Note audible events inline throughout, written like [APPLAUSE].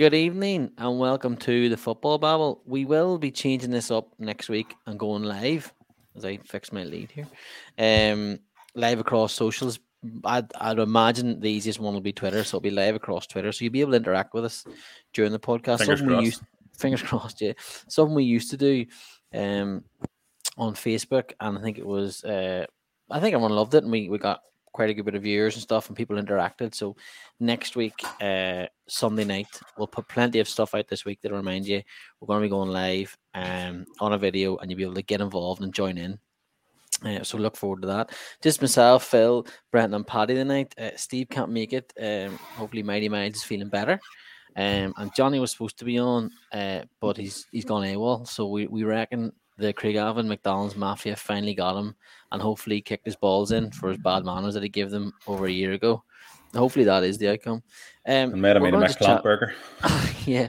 Good evening and welcome to the Football Babble. We will be changing this up next week and going live as I fix my lead here. Um, live across socials. I'd, I'd imagine the easiest one will be Twitter, so it'll be live across Twitter. So you'll be able to interact with us during the podcast. Fingers Something we crossed. used, fingers [LAUGHS] crossed, yeah. Something we used to do um, on Facebook, and I think it was, uh, I think everyone loved it, and we, we got quite a good bit of viewers and stuff, and people interacted. So next week, uh, Sunday night, we'll put plenty of stuff out this week to remind you we're going to be going live um, on a video, and you'll be able to get involved and join in. Uh, so look forward to that. Just myself, Phil, Brent, and Paddy tonight. Uh, Steve can't make it. Um, hopefully, Mighty Miles is feeling better. Um, and Johnny was supposed to be on, uh, but he's he's gone AWOL. So we, we reckon the Craigavon McDonald's mafia finally got him, and hopefully he kicked his balls in for his bad manners that he gave them over a year ago. Hopefully that is the outcome. Um, And made him eat a gonna chat- burger. [LAUGHS] yeah,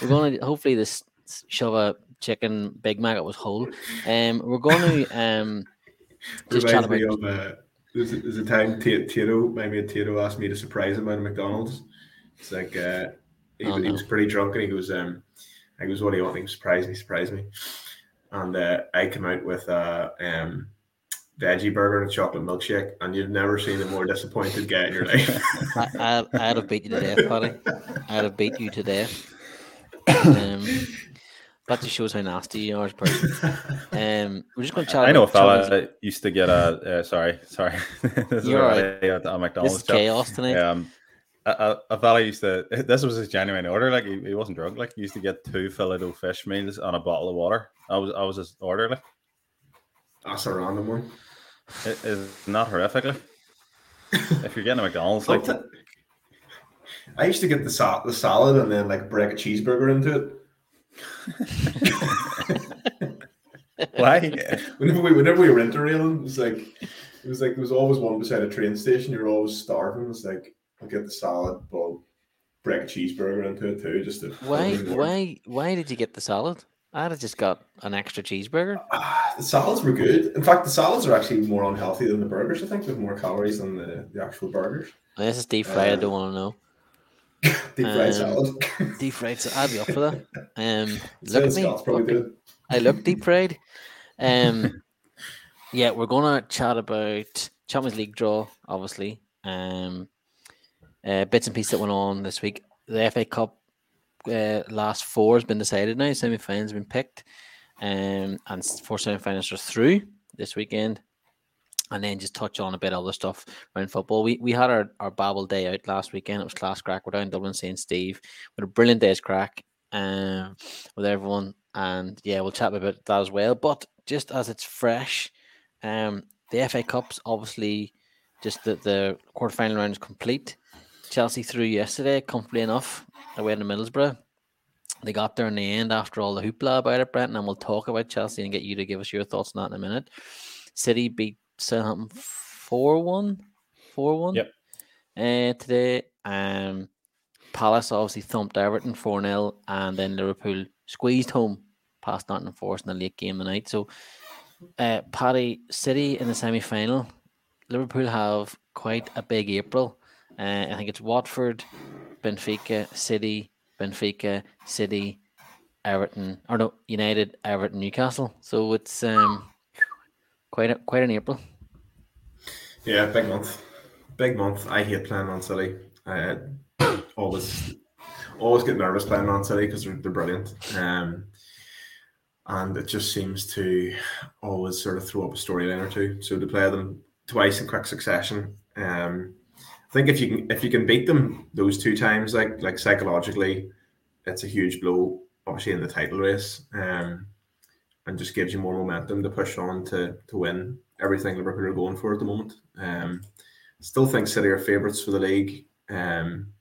we're going to hopefully this shove a chicken Big Mac it was whole. Um, we're going [LAUGHS] to um just chat Reminds about me of uh, there's, a, there's a time T- Tito, my mate Tito, asked me to surprise him at a McDonald's. It's like uh, he, Oh, he was pretty drunk and he goes, um, I goes, what do you want? He goes, surprise me, surprise me. And uh, I come out with a um, veggie burger and a chocolate milkshake, and you've never seen a more disappointed guy in your [LAUGHS] life. I, I, I'd have beat you to death, Paddy. I'd have beat you to death. Um, that just shows how nasty you are as a person. Um, we're just going to chat. I know a about fella that used to get a. Uh, sorry, sorry. [LAUGHS] this is You're all already at a McDonald's. This is chaos tonight. Um, a, a, fella used to. [LAUGHS] This was his genuine order. Like he, he wasn't drunk. Like he used to get two Philadelphia fish meals and a bottle of water. I was I was his order. Like That's a random one. it is not horrific. Like [LAUGHS] if you're getting a McDonald's, like Something- I used to get the, sal- the salad and then like break a cheeseburger into it. [LAUGHS] why? Whenever we whenever we were interrailing, it was like it was like there was always one beside a train station. You're always starving. It's like I'll get the salad, but break a cheeseburger into it too. Just to Why? fill me more. Why? Why did you get the salad? I'd have just got an extra cheeseburger. Ah, the salads were good. In fact, the salads are actually more unhealthy than the burgers. I think with more calories than the, the actual burgers. This is deep fried. I don't want to know. [LAUGHS] Deep fried Um, salad. Deep fried. I'd be up for that. [LAUGHS] Um, look at me. Fucking- I look deep [LAUGHS] fried. Um, yeah, we're gonna chat about Champions League draw, obviously. Um, uh, bits and pieces that went on this week. The FA Cup uh, last four has been decided now. Semi finals have been picked, um, and four semi finals are through this weekend. And then just touch on a bit of other stuff around football. We we had our, our Babble day out last weekend. It was class crack. We're down in Dublin St. Steve. Had a brilliant day's crack um, with everyone. And yeah, we'll chat about that as well. But just as it's fresh, um, the FA Cup's obviously just that the, the quarterfinal round is complete. Chelsea through yesterday, comfortably enough, away to Middlesbrough. They got there in the end after all the hoopla about it, Brent, and we'll talk about Chelsea and get you to give us your thoughts on that in a minute. City beat Southampton 4 1. 4 1 Yep. uh, today. Um, Palace obviously thumped Everton 4 0, and then Liverpool squeezed home past Nottingham Forest in the late game of the night. So, uh, Paddy City in the semi final. Liverpool have quite a big April. Uh, I think it's Watford, Benfica, City, Benfica, City, Everton, or no, United, Everton, Newcastle. So it's um quite a, quite an April. Yeah, big month. Big month. I hate playing on City. I always always get nervous playing on City because they're, they're brilliant. Um, and it just seems to always sort of throw up a storyline or two. So to play them twice in quick succession, um, I think if you can if you can beat them those two times, like like psychologically, it's a huge blow. Obviously in the title race, um, and just gives you more momentum to push on to to win everything Liverpool are going for at the moment. Um, still think City are favourites for the league, um,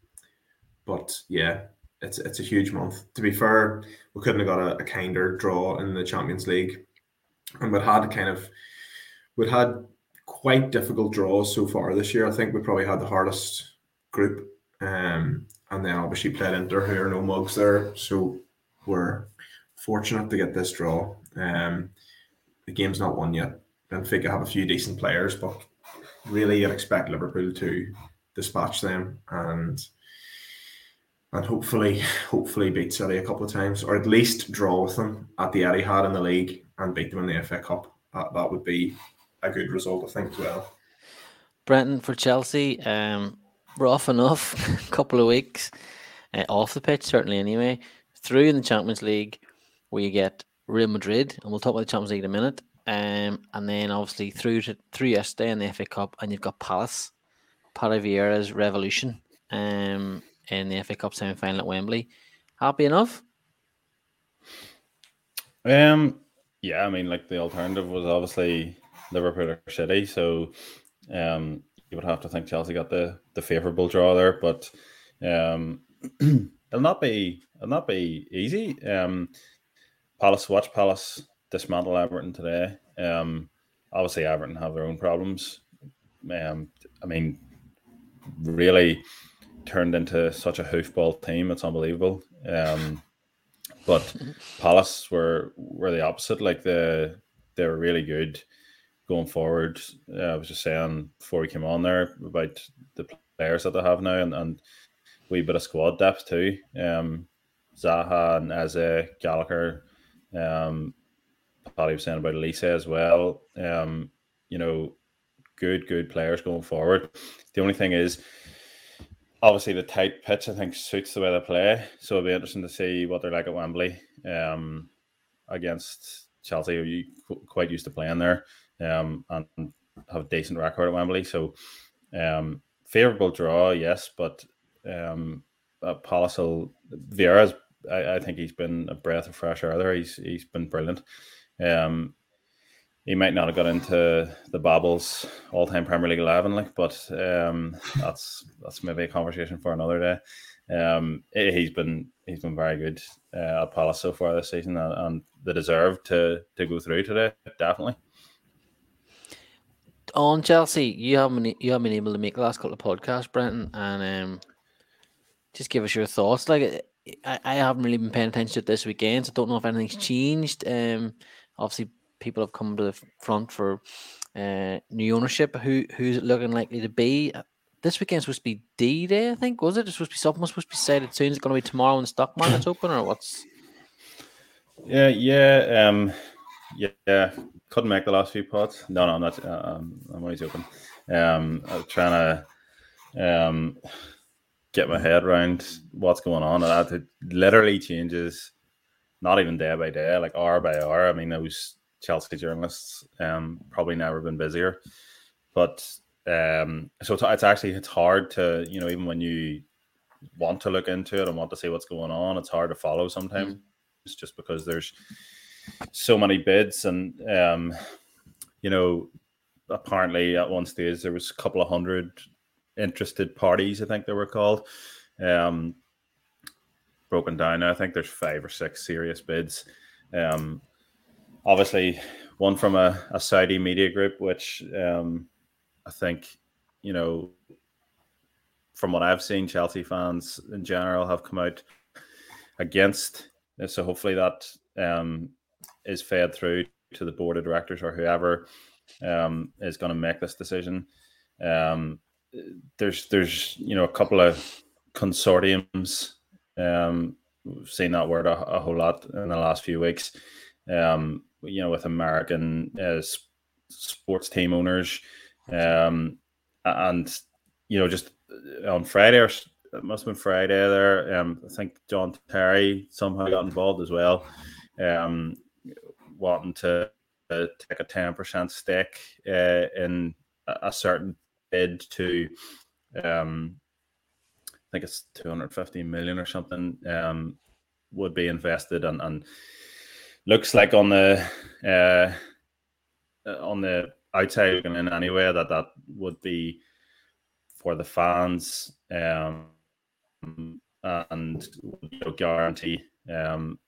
but yeah, it's it's a huge month. To be fair, we couldn't have got a, a kinder draw in the Champions League, and we'd had kind of we'd had quite difficult draws so far this year. I think we probably had the hardest group, um, and then obviously played Inter, who are no mugs there, so we're fortunate to get this draw. Um, the game's not won yet. Benfica have a few decent players, but really you'd expect Liverpool to dispatch them. And and hopefully, hopefully beat City a couple of times, or at least draw with them at the Etihad in the league and beat them in the FA Cup. That, that would be a good result, I think, as well. Brenton for Chelsea, um, rough [LAUGHS] enough, couple of weeks uh, off the pitch, certainly anyway. Through in the Champions League, where you get Real Madrid, and we'll talk about the Champions League in a minute. Um, and then obviously through to through yesterday in the FA Cup, and you've got Palace, Paolo Vieira's Revolution, um, in the FA Cup semi final at Wembley. Happy enough? Um, yeah, I mean, like the alternative was obviously Liverpool or City, so um, you would have to think Chelsea got the the favourable draw there, but um, [CLEARS THROAT] it'll not be it'll not be easy. Um, Palace watch Palace dismantle Everton today. Um, obviously Everton have their own problems. Um, I mean, really turned into such a hoofball team. It's unbelievable. Um, but Palace were were the opposite. Like the they were really good going forward. Uh, I was just saying before we came on there about the players that they have now and, and we bit of squad depth too. Um, Zaha and Eze, Gallagher, um, Paddy was saying about Olise as well. Um, you know, good, good players going forward. The only thing is, obviously, the tight pitch I think suits the way they play. So it'll be interesting to see what they're like at Wembley um, against Chelsea, who you quite used to playing there um, and have a decent record at Wembley. So, um, favourable draw, yes, but um, uh, Palace will, Vieira's, I, I think he's been a breath of fresh air there. He's he's been brilliant. Um, he might not have got into the Babbles all-time Premier League eleven, like, but um, that's that's maybe a conversation for another day. Um, he's been he's been very good uh, at Palace so far this season, and, and they deserve to to go through today, definitely. On Chelsea, you haven't you haven't been able to make the last couple of podcasts, Brenton, and um, just give us your thoughts. Like, I, I haven't really been paying attention to this weekend, so I don't know if anything's changed. Um, obviously people have come to the front for uh, new ownership. Who who's it looking likely to be? Uh, this weekend's supposed to be D Day, I think. Was it? It's supposed to be something was supposed to be decided soon. Is it going to be tomorrow when the stock market's open, or what's? Yeah, yeah, um, yeah. Couldn't make the last few pods. No, no, I'm not. Uh, um, I'm always open. Um, I'm trying to um get my head around what's going on. And that it literally changes not even day by day, like hour by hour. I mean, those Chelsea journalists um probably never been busier, but um, so it's, it's actually it's hard to you know even when you want to look into it and want to see what's going on, it's hard to follow sometimes. Mm. It's just because there's so many bids and um, you know apparently at one stage there was a couple of hundred interested parties, I think they were called. Um, broken down. I think there's five or six serious bids. Um, obviously, one from a, a Saudi media group, which um, I think, you know, from what I've seen, Chelsea fans in general have come out against. So hopefully that um, is fed through to the board of directors or whoever um, is going to make this decision. Um, there's there's you know a couple of consortiums um, we've seen that word a, a, whole lot in the last few weeks. Um, you know, with American uh, sports team owners, um, and you know, just on Friday or it must have been Friday there. Um, I think John Terry somehow got involved as well, um, wanting to uh, take a ten percent stake uh, in a, certain bid to um, I think it's 250 million or something um, would be invested and, and looks like on the uh, on the outside looking in anyway that that would be for the fans um, and you know, guarantee um,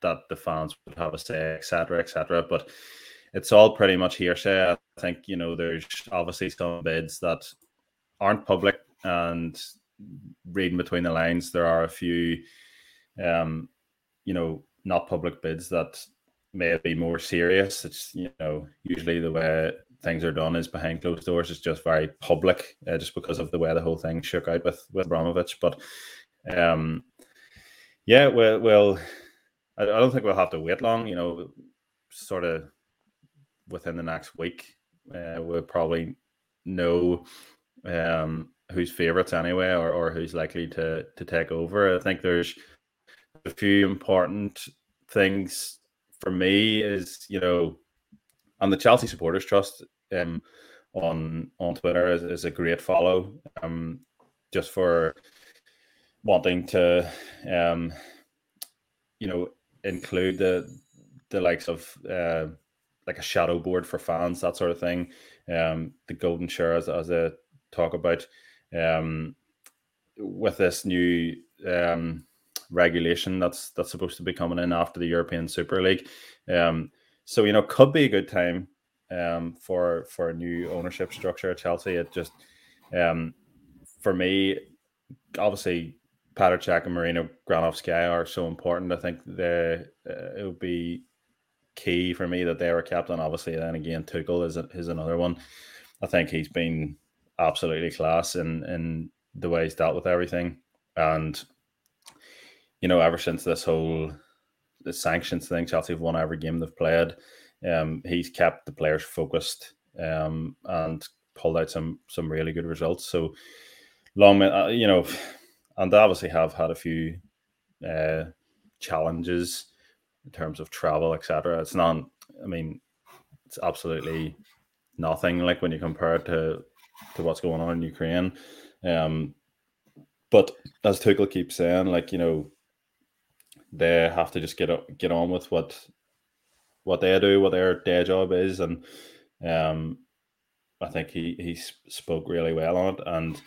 that the fans would have a say, etc., etc. But it's all pretty much hearsay. I think you know there's obviously some bids that aren't public and reading between the lines, there are a few, um, you know, not public bids that may be more serious. It's you know usually the way things are done is behind closed doors. It's just very public, uh, just because of the way the whole thing shook out with with Abramovich. But Um, yeah, well, well, I, I don't think we'll have to wait long. You know, sort of within the next week, uh, we'll probably know um, who's favourites anyway, or, or who's likely to to take over. I think there's a few important things for me. Is you know, on the Chelsea Supporters Trust um, on on Twitter is, is a great follow. Um, just for wanting to, um, you know, include the the likes of uh, like a shadow board for fans, that sort of thing. Um, the golden share as, as I talk about um, with this new um, regulation that's that's supposed to be coming in after the European Super League. Um, so you know, could be a good time um, for for a new ownership structure at Chelsea. It just um, for me, obviously, Petr and Marina Granovskaia are so important. I think they uh, it would be key for me that they were kept. And obviously, then again, Tuchel is is another one. I think he's been absolutely class in in the way he's dealt with everything, and you know, ever since this whole the sanctions thing, Chelsea have won every game they've played. Um, he's kept the players focused um, and pulled out some some really good results. So long, uh, you know, and they obviously have had a few uh, challenges in terms of travel, etc. It's not. I mean, it's absolutely nothing like when you compare it to to what's going on in Ukraine. Um, but as Tuchel keeps saying, like you know, they have to just get up, get on with what what they do, what their day job is, and um, I think he he spoke really well on it. And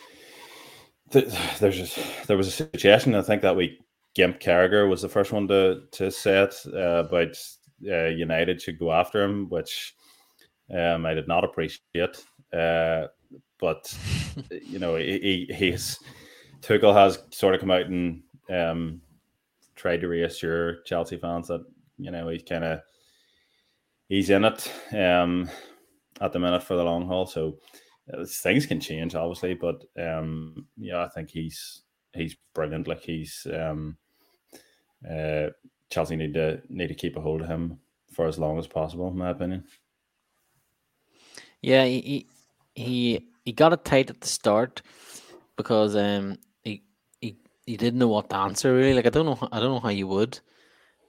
there's just there was a situation I think that week. Gimp Carragher was the first one to to say it uh, about uh, United should go after him, which um, I did not appreciate. Uh, but [LAUGHS] you know, he, he's Tuchel has sort of come out and um, tried to reassure Chelsea fans that you know he's kind of he's in it um, at the minute for the long haul. So things can change, obviously, but um, yeah, I think he's he's brilliant. Like he's um, uh, Chelsea need to need to keep a hold of him for as long as possible, in my opinion. Yeah, he he he got it tight at the start because um he he he didn't know what to answer really. Like I don't know I don't know how you would.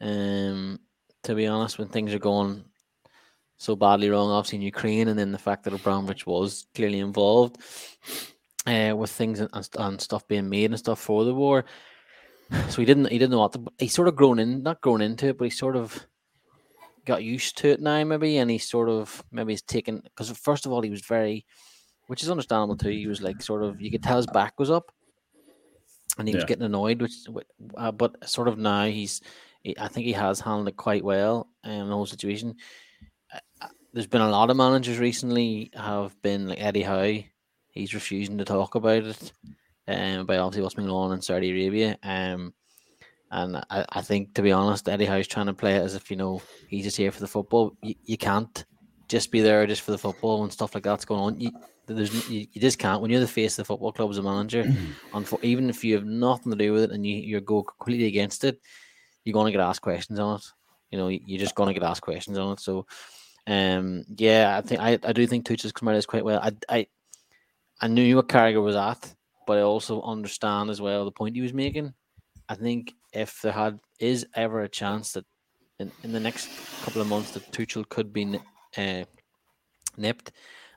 Um to be honest, when things are going so badly wrong, obviously in Ukraine, and then the fact that Abramovich was clearly involved uh, with things and, and stuff being made and stuff for the war. So he didn't he didn't know what to, he sort of grown in not grown into it, but he sort of got used to it now maybe, and he sort of maybe he's taken because first of all he was very, which is understandable too. He was like sort of you could tell his back was up, and he yeah. was getting annoyed, which uh, but sort of now he's I think he has handled it quite well in the whole situation there's been a lot of managers recently have been like Eddie Howe. He's refusing to talk about it, um, about obviously what's been going on in Saudi Arabia. Um, and I, I think to be honest, Eddie Howe's trying to play it as if you know he's just here for the football. You, you can't just be there just for the football and stuff like that's going on. You, there's you, you just can't when you're the face of the football club as a manager, [CLEARS THROAT] and for, even if you have nothing to do with it and you you go completely against it, you're going to get asked questions on it. You know, you're just going to get asked questions on it. So um, yeah, I think I, I do think Tuchel's come out as quite well. I, I I knew what Carragher was at, but I also understand as well the point he was making. I think if there had is ever a chance that in, in the next couple of months that Tuchel could be uh, nipped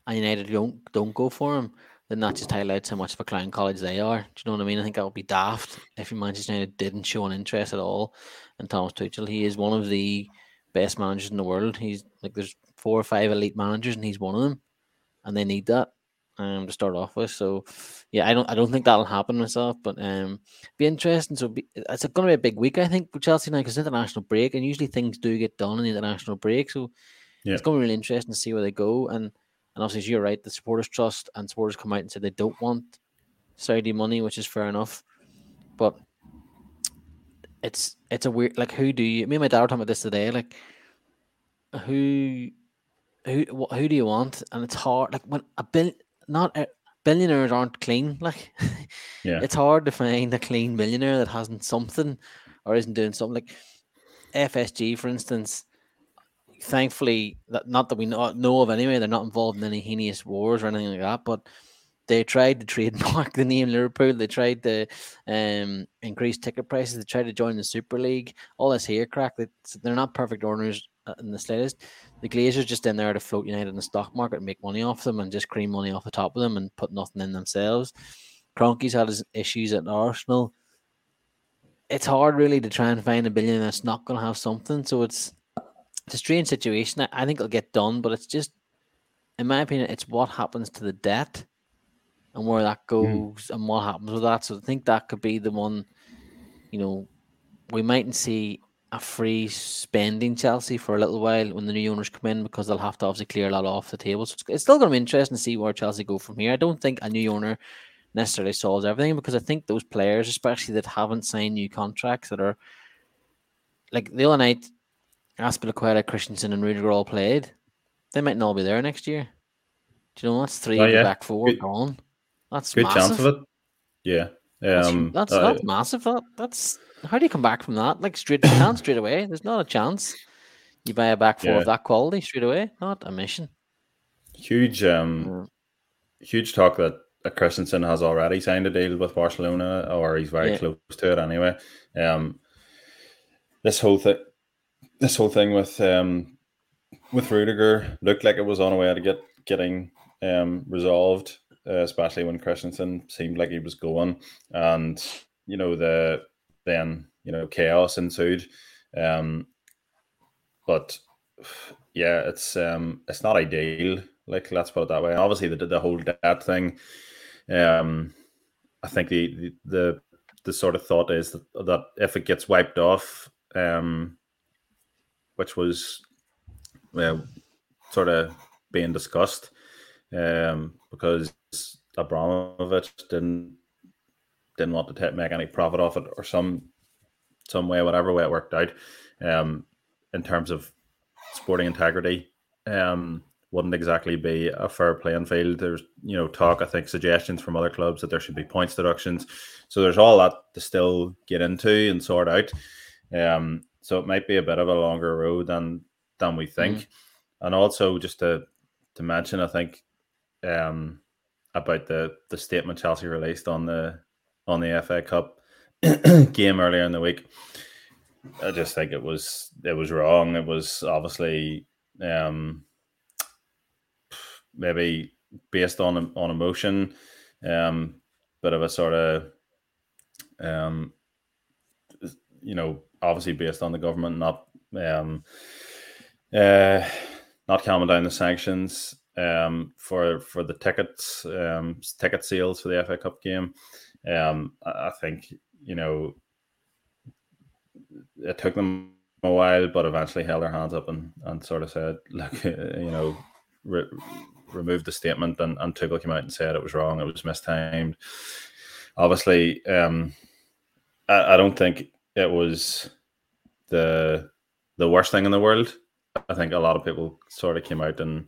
and United don't don't go for him, then that just highlights how much of a clown college they are. Do you know what I mean? I think that would be daft if Manchester United didn't show an interest at all in Thomas Tuchel. He is one of the best managers in the world. He's like there's four or five elite managers, and he's one of them, and they need that um to start off with. So yeah, I don't I don't think that'll happen myself, but um be interesting. So be, it's going to be a big week, I think, for Chelsea now because international break, and usually things do get done in the international break. So yeah. it's going to be really interesting to see where they go. And and obviously, you're right, the supporters trust and supporters come out and say they don't want Saudi money, which is fair enough, but it's it's a weird like who do you me and my dad were talking about this today like who who who do you want and it's hard like when a bill not uh, billionaires aren't clean. Like, [LAUGHS] Yeah. it's hard to find a clean billionaire that hasn't something or isn't doing something. Like FSG, for instance, thankfully, that not that we know, know of anyway, they're not involved in any heinous wars or anything like that, but they tried to [LAUGHS] trademark the name Liverpool. They tried to um, increase ticket prices. They tried to join the Super League. All this here crack. They, they're not perfect owners uh, in the slightest. The Glazers just in there to float United in the stock market and make money off them and just cream money off the top of them and put nothing in themselves. Kroenke's had his issues at Arsenal. It's hard really to try and find a billion that's not going to have something. So it's it's a strange situation. I, I think it'll get done, but it's just, in my opinion, it's what happens to the debt and where that hmm. goes and what happens with that. So I think that could be the one, you know, we mightn't see a free spending Chelsea for a little while when the new owners come in because they'll have to obviously clear a lot off the table. So it's, it's still going to be interesting to see where Chelsea go from here. I don't think a new owner necessarily solves everything because I think those players, especially that haven't signed new contracts, that are like the other night, Azpilicueta, Christensen, and Rudiger all played. They might not be there next year. Do you know that's three Oh, yeah. back four Good- gone? That's Good massive. chance of it. Yeah. That's, Um, that's, uh, that's massive. That, that's how do you come back from that? Like straight, can't straight away. There's not a chance. You buy a back four Yeah. of that quality straight away. Not a mission. huge um Yeah. huge talk that that Christensen has already signed a deal with Barcelona or he's very Yeah. close to it anyway. Um this whole thing this whole thing with um with Rudiger looked like it was on a way to get getting um resolved, uh, especially when Christensen seemed like he was going and you know the then you know chaos ensued. Um but yeah, it's um it's not ideal. Like let's put it that way. Obviously, the the whole debt thing. Um, I think the the the, the sort of thought is that, that if it gets wiped off, um, which was well, sort of being discussed, um, because Abramovich didn't didn't want to make any profit off it or some some way, whatever way it worked out, um, in terms of sporting integrity, um, wouldn't exactly be a fair playing field. There's you know talk, I think, suggestions from other clubs that there should be points deductions. So there's all that to still get into and sort out. Um, so it might be a bit of a longer road than than we think. And also just to to mention, I think, um, about the the statement Chelsea released on the on the FA Cup [CLEARS THROAT] game earlier in the week. I just think it was it was wrong. It was obviously um, maybe based on on emotion, um, bit of a sort of um, you know, obviously based on the government not um, uh, not calming down the sanctions um, for for the tickets um, ticket sales for the FA Cup game. Um, I, think you know it took them a while, but eventually held their hands up and, and sort of said, [LAUGHS] look, you know, re- removed the statement. And, and Tuchel came out and said it was wrong, it was mistimed. Obviously, um, I, I don't think it was the the worst thing in the world. I think a lot of people sort of came out and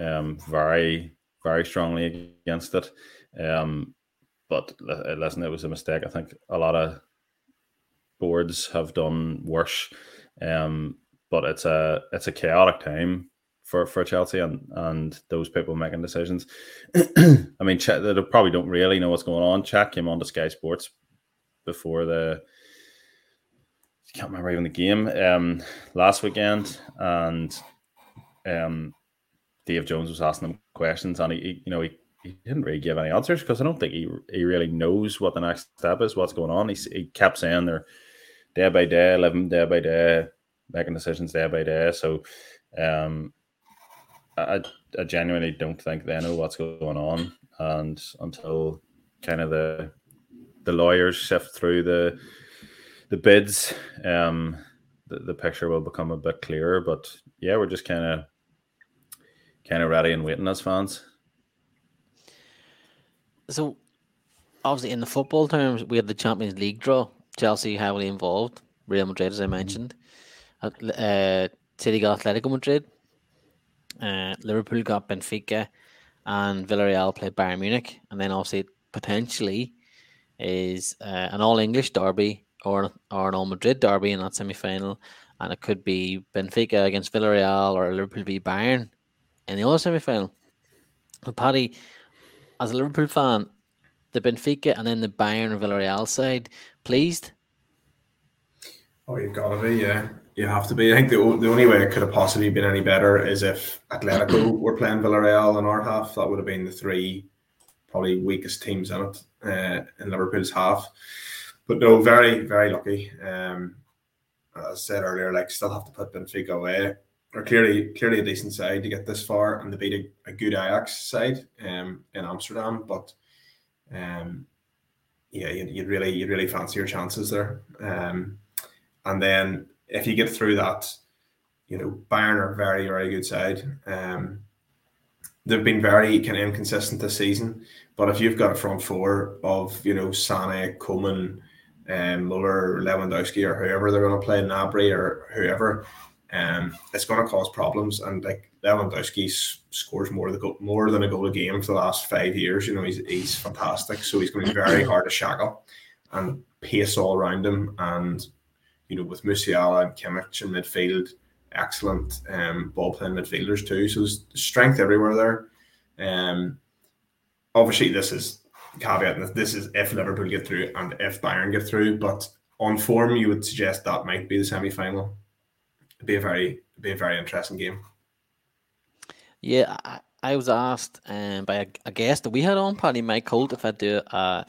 um, very, very strongly against it. Um, but li- listen, it was a mistake. I think a lot of boards have done worse. Um, but it's a it's a chaotic time for, for Chelsea and, and those people making decisions. [CLEARS THROAT] I mean, they probably don't really know what's going on. Chat came on to Sky Sports before the can't remember even the game um, last weekend, and um, Dave Jones was asking him questions, and he, you know he, he didn't really give any answers because I don't think he he really knows what the next step is, what's going on. He, he kept saying they're day by day, living day by day, making decisions day by day. So, um, I, I genuinely don't think they know what's going on, and until kind of the the lawyers sift through the the bids, um, the, the picture will become a bit clearer. But yeah, we're just kind of kind of ready and waiting as fans. So, obviously, in the football terms, we had the Champions League draw. Chelsea heavily involved. Real Madrid, as I mentioned. Uh, uh, City got Atletico Madrid. Uh, Liverpool got Benfica, and Villarreal play Bayern Munich, and then obviously potentially is uh, an all English derby or or an all Madrid derby in that semi final, and it could be Benfica against Villarreal or Liverpool v Bayern in the other semi final. Paddy, as a Liverpool fan, the Benfica and then the Bayern and Villarreal side, pleased? Oh, you've got to be, yeah. You have to be. I think the, the only way it could have possibly been any better is if Atletico [COUGHS] were playing Villarreal in our half. That would have been the three probably weakest teams in it uh, in Liverpool's half. But no, very, very lucky. Um, as I said earlier, like still have to put Benfica away. Or clearly, clearly a decent side to get this far, and to beat a, a good Ajax side um, in Amsterdam. But um, yeah, you'd, you'd, really, you'd really fancy your chances there. Um, and then if you get through that, you know, Bayern are very, very good side. Um, they've been very kind of inconsistent this season. But if you've got a front four of, you know, Sane, Coman, um, Muller, Lewandowski, or whoever they're going to play, Gnabry or whoever, um, it's going to cause problems. And like Lewandowski scores more the goal, more than a goal a game for the last five years. You know, he's he's fantastic. So he's going to be very [CLEARS THROAT] hard to shackle and pace all around him. And you know, with Musiala and Kimmich in midfield, excellent um, ball playing midfielders too. So there's strength everywhere there. Um, obviously, this is caveat. that This is if Liverpool get through and if Bayern get through. But on form, you would suggest that might be the semi final. It'd be a very, be a very interesting game. Yeah, I, I was asked um, by a, a, guest that we had on, Paddy Mike Holt, if I'd do a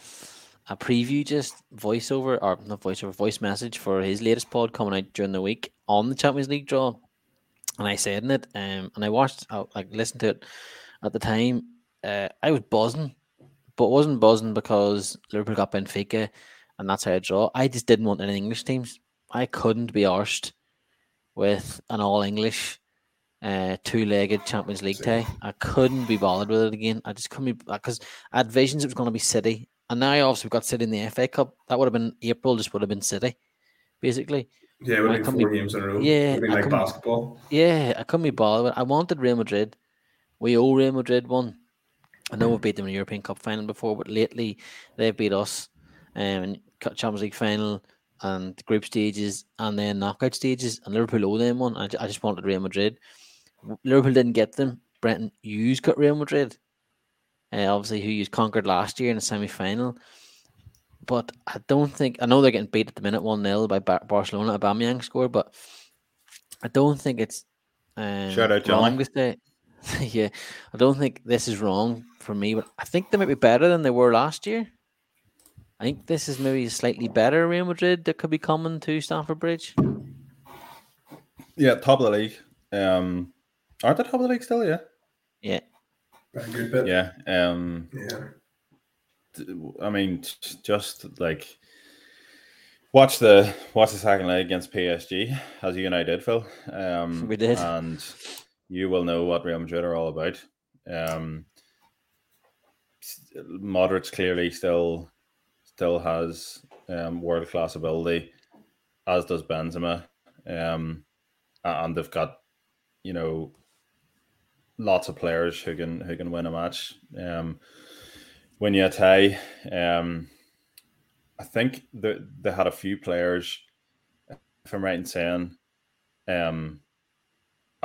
a preview, just voiceover or not voiceover, voice message for his latest pod coming out during the week on the Champions League draw. And I said in it, um, and I watched, I, like listened to it at the time. Uh, I was buzzing, but it wasn't buzzing because Liverpool got Benfica, and that's how I draw. I just didn't want any English teams. I couldn't be arsed with an all English, uh, two legged Champions League tie. I couldn't be bothered with it again. I just couldn't be because I had visions it was going to be City and now obviously we've got City in the FA Cup. That would have been April, just would have been City, basically. Yeah, it would have been four be, games in a row. Yeah, like basketball. Yeah, I couldn't be bothered. I wanted Real Madrid. We owe Real Madrid one. I know we've beat them in the European Cup final before, but lately they've beat us um, in Champions League final and group stages and then knockout stages. And Liverpool owe them one. I, I just wanted Real Madrid. Liverpool didn't get them. Brenton, you got Real Madrid uh, obviously who used conquered last year in the semi final. But I don't think I know they're getting beat at the minute one 0 by Barcelona. Aubameyang score, but I don't think it's um, shout out John. [LAUGHS] yeah, I don't think this is wrong for me, but I think they might be better than they were last year. I think this is maybe slightly better Real Madrid that could be coming to Stamford Bridge. Yeah, top of the league. Um, aren't they top of the league still? Yeah. Yeah good. Yeah. Um, yeah. I mean, just like watch the watch the second leg against PSG as you and I did, Phil. Um, we did, and you will know what Real Madrid are all about. Um, Modric clearly still still has um, world class ability, as does Benzema, um, and they've got you know lots of players who can who can win a match. Um, when you tie, um, I think they, they had a few players, if I'm right in saying, um,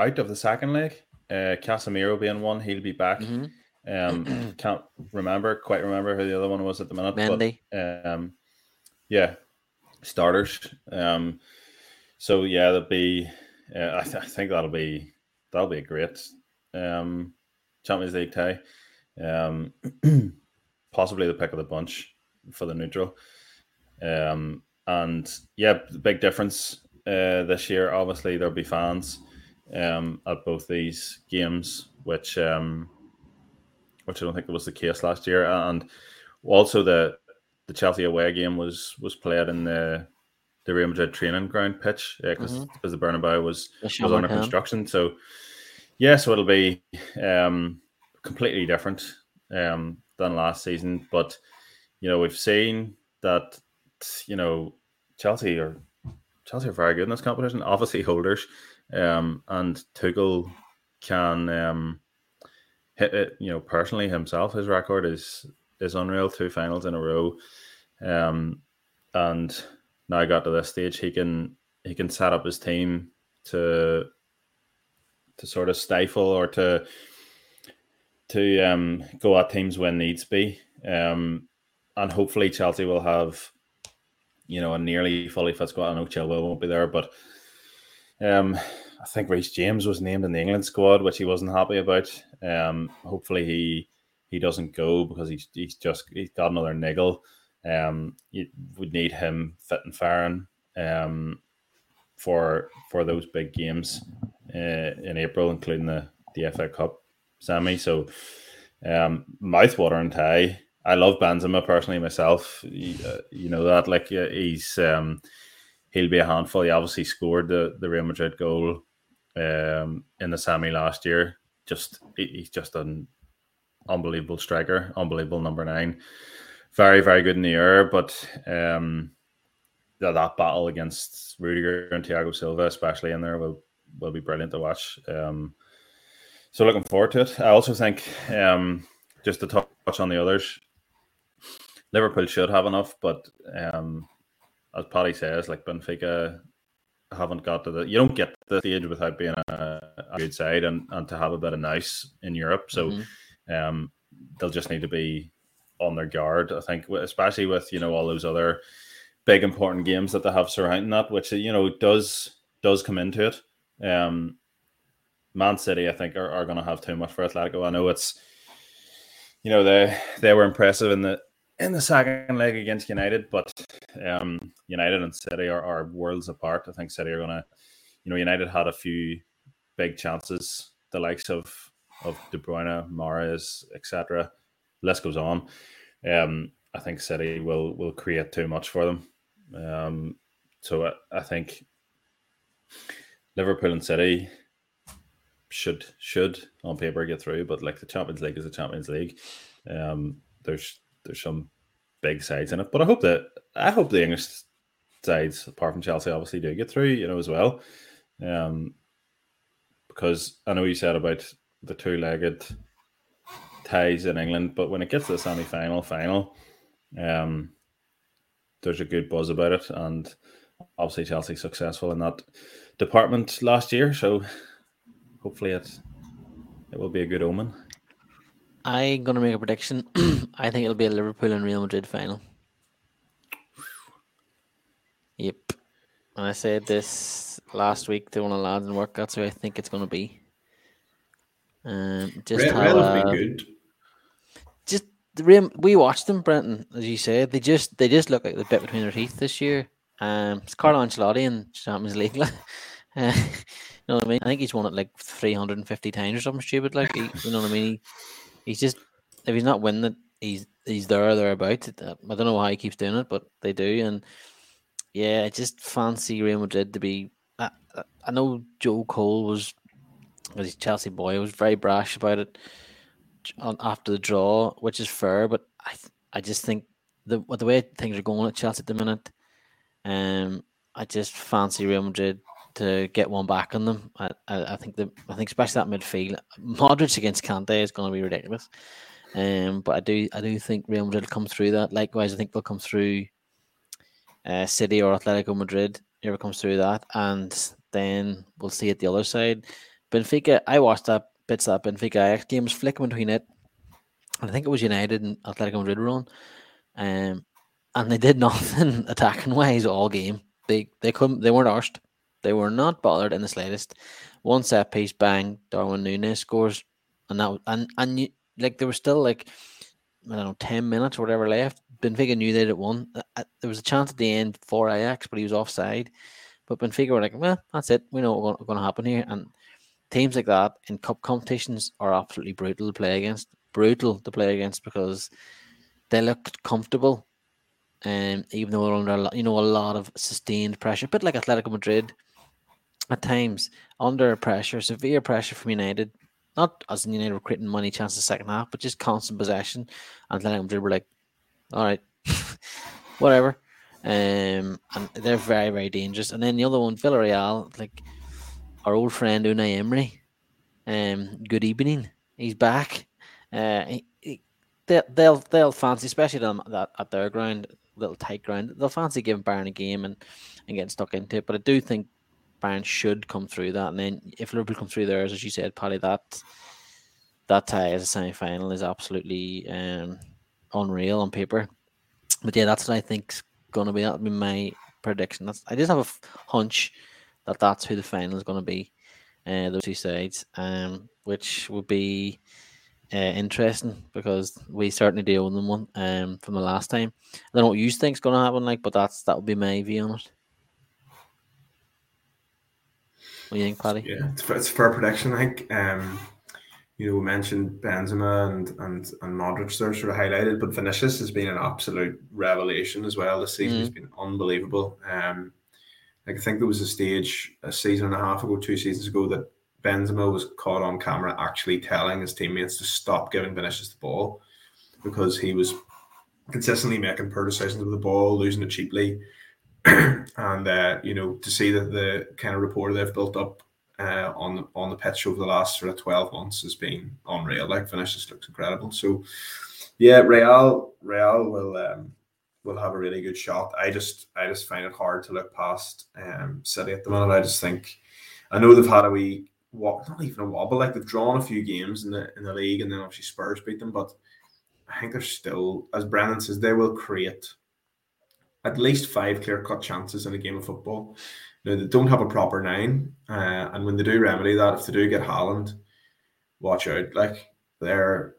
out of the second leg. Uh, Casemiro being one, he'll be back. Mm-hmm. Um, [CLEARS THROAT] can't remember quite remember who the other one was at the minute. But, um, yeah, starters. Um, so yeah, that'll be. Uh, I, th- I think that'll be that'll be a great um, Champions League tie. Um, [CLEARS THROAT] possibly the pick of the bunch for the neutral. Um, and yeah, the big difference uh, this year. Obviously, there'll be fans um, at both these games, which um, which I don't think was the case last year. And also the the Chelsea away game was was played in the the Real Madrid training ground pitch because uh, mm-hmm. the Bernabeu was was under construction. So yeah, so it'll be um, completely different um, than last season. But you know, we've seen that you know Chelsea are Chelsea are very good in this competition. Obviously, holders, um, and Tuchel can um, hit it, you know, personally himself, his record is is unreal. Two finals in a row, um, and now got to this stage, he can he can set up his team to to sort of stifle or to to um, go at teams when needs be. Um, and hopefully Chelsea will have, you know, a nearly fully fit squad. I know Chilwell won't be there, but um, I think Reece James was named in the England squad, which he wasn't happy about. Um, hopefully he he doesn't go because he's he's just he's got another niggle. Um, you would need him fit and firing um, for for those big games uh, in April, including the the FA Cup semi. So, um, mouthwatering tie. I love Benzema personally myself. You, uh, you know that like uh, he's um, he'll be a handful. He obviously scored the the Real Madrid goal um, in the semi last year. Just he's just an unbelievable striker, unbelievable number nine. Very very good in the air, but um, that, that battle against Rudiger and Thiago Silva, especially in there, will will be brilliant to watch. Um, so looking forward to it. I also think um, just to touch on the others, Liverpool should have enough, but um, as Paddy says, like Benfica haven't got to the you don't get to the stage without being a, a good side and, and to have a bit of nice in Europe. So mm-hmm. um, they'll just need to be on their guard. I think, especially with you know all those other big important games that they have surrounding that, which you know does does come into it. Um, Man City, I think, are, are going to have too much for Atletico. I know it's, you know, they they were impressive in the in the second leg against United, but um, United and City are, are worlds apart. I think City are going to, you know, United had a few big chances, the likes of of De Bruyne, Mahrez, etc. List goes on. Um, I think City will will create too much for them. Um, so I, I think Liverpool and City should should on paper get through, but like the Champions League is a Champions League. Um, there's there's some big sides in it, but I hope that I hope the English sides, apart from Chelsea, obviously do get through, you know, as well. Um, because I know you said about the two-legged ties in England, but when it gets to the semi-final, final, um, there's a good buzz about it, and obviously Chelsea successful in that department last year. So hopefully it it will be a good omen. I'm gonna make a prediction. [CLEARS THROAT] I think it'll be a Liverpool and Real Madrid final. Yep. And I said this last week to one of the lads in work. That's who I think it's gonna be. Um, just Real, have a, been good. Just the Real, we watched them, Brenton, as you said. They just they just look like the bit between their teeth this year. Um, it's Carlo Ancelotti in Champions League. [LAUGHS] uh, know what I mean? I think he's won it like 350 times or something stupid. Like, he, you know what I mean? He, he's just, if he's not winning it, he's he's there or thereabouts. I don't know why he keeps doing it, but they do. And yeah, I just fancy Real Madrid to be. I, I know Joe Cole was, he's Chelsea boy, was very brash about it on, after the draw, which is fair, but I I just think the the way things are going at Chelsea at the minute, um, I just fancy Real Madrid to get one back on them. I, I, I think the I think especially that midfield, Modric against Kante is going to be ridiculous. Um, but I do I do think Real Madrid will come through that. Likewise, I think they'll come through uh, City or Atletico Madrid. Whoever comes through that, and then we'll see at the other side. Benfica, I watched that bits of that Benfica Ajax game was flicking between it. I think it was United and Atletico Madrid were on. Um, and they did [LAUGHS] nothing attacking wise all game. They they couldn't they weren't arsed. They were not bothered in the slightest. One set piece, bang, Darwin Nunez scores, and that and and you, like there was still like I don't know ten minutes or whatever left. Benfica knew they'd won. Uh, uh, there was a chance at the end for Ajax, but he was offside. But Benfica were like, well, that's it. We know what's going to happen here. And teams like that in cup competitions are absolutely brutal to play against. Brutal to play against because they looked comfortable, and um, even though they're under you know a lot of sustained pressure, a bit like Atletico Madrid at times under pressure, severe pressure from United. Not as in United were creating money chances second half, but just constant possession. And Atletico Madrid were like, all right, [LAUGHS] whatever. Um, and they're very, very dangerous. And then the other one, Villarreal, like our old friend Unai Emery. Um, good evening. He's back. Uh, he, he, they, they'll they'll fancy, especially them that at their ground, little tight ground. They'll fancy giving Bayern a game and, and getting stuck into it. But I do think Bayern should come through that, and then if Liverpool come through theirs, as you said, Paddy, that that tie as a semi final is absolutely um, unreal on paper. But yeah, that's what I think's going to be. That'll be my prediction. That's I just have a hunch that that's who the final is going to be. Uh, those two sides, um, which would be uh, interesting because we certainly do own them one um, from the last time. I don't know what you think's going to happen, like, but that's that would be my view on it. What do you think, Paddy? Yeah, it's, it's a fair prediction. I think um, you know we mentioned Benzema and and and Modric there sort of highlighted, but Vinicius has been an absolute revelation as well this season. Mm. He's been unbelievable. Um, like I think there was a stage a season and a half ago, two seasons ago, that Benzema was caught on camera actually telling his teammates to stop giving Vinicius the ball because he was consistently making poor decisions with the ball, losing it cheaply. [CLEARS THROAT] and uh, you know, to see that the kind of rapport they've built up uh, on on the pitch over the last sort of twelve months has been unreal. Like Vinicius looks incredible. So, yeah, Real Real will um, will have a really good shot. I just I just find it hard to look past um, City at the moment. I just think I know they've had a wee not even a wobble. Like they've drawn a few games in the in the league, and then obviously Spurs beat them. But I think they're still, as Brennan says, they will create at least five clear cut chances in a game of football. Now, they don't have a proper nine, uh, and when they do remedy that, if they do get Haaland, watch out. Like they're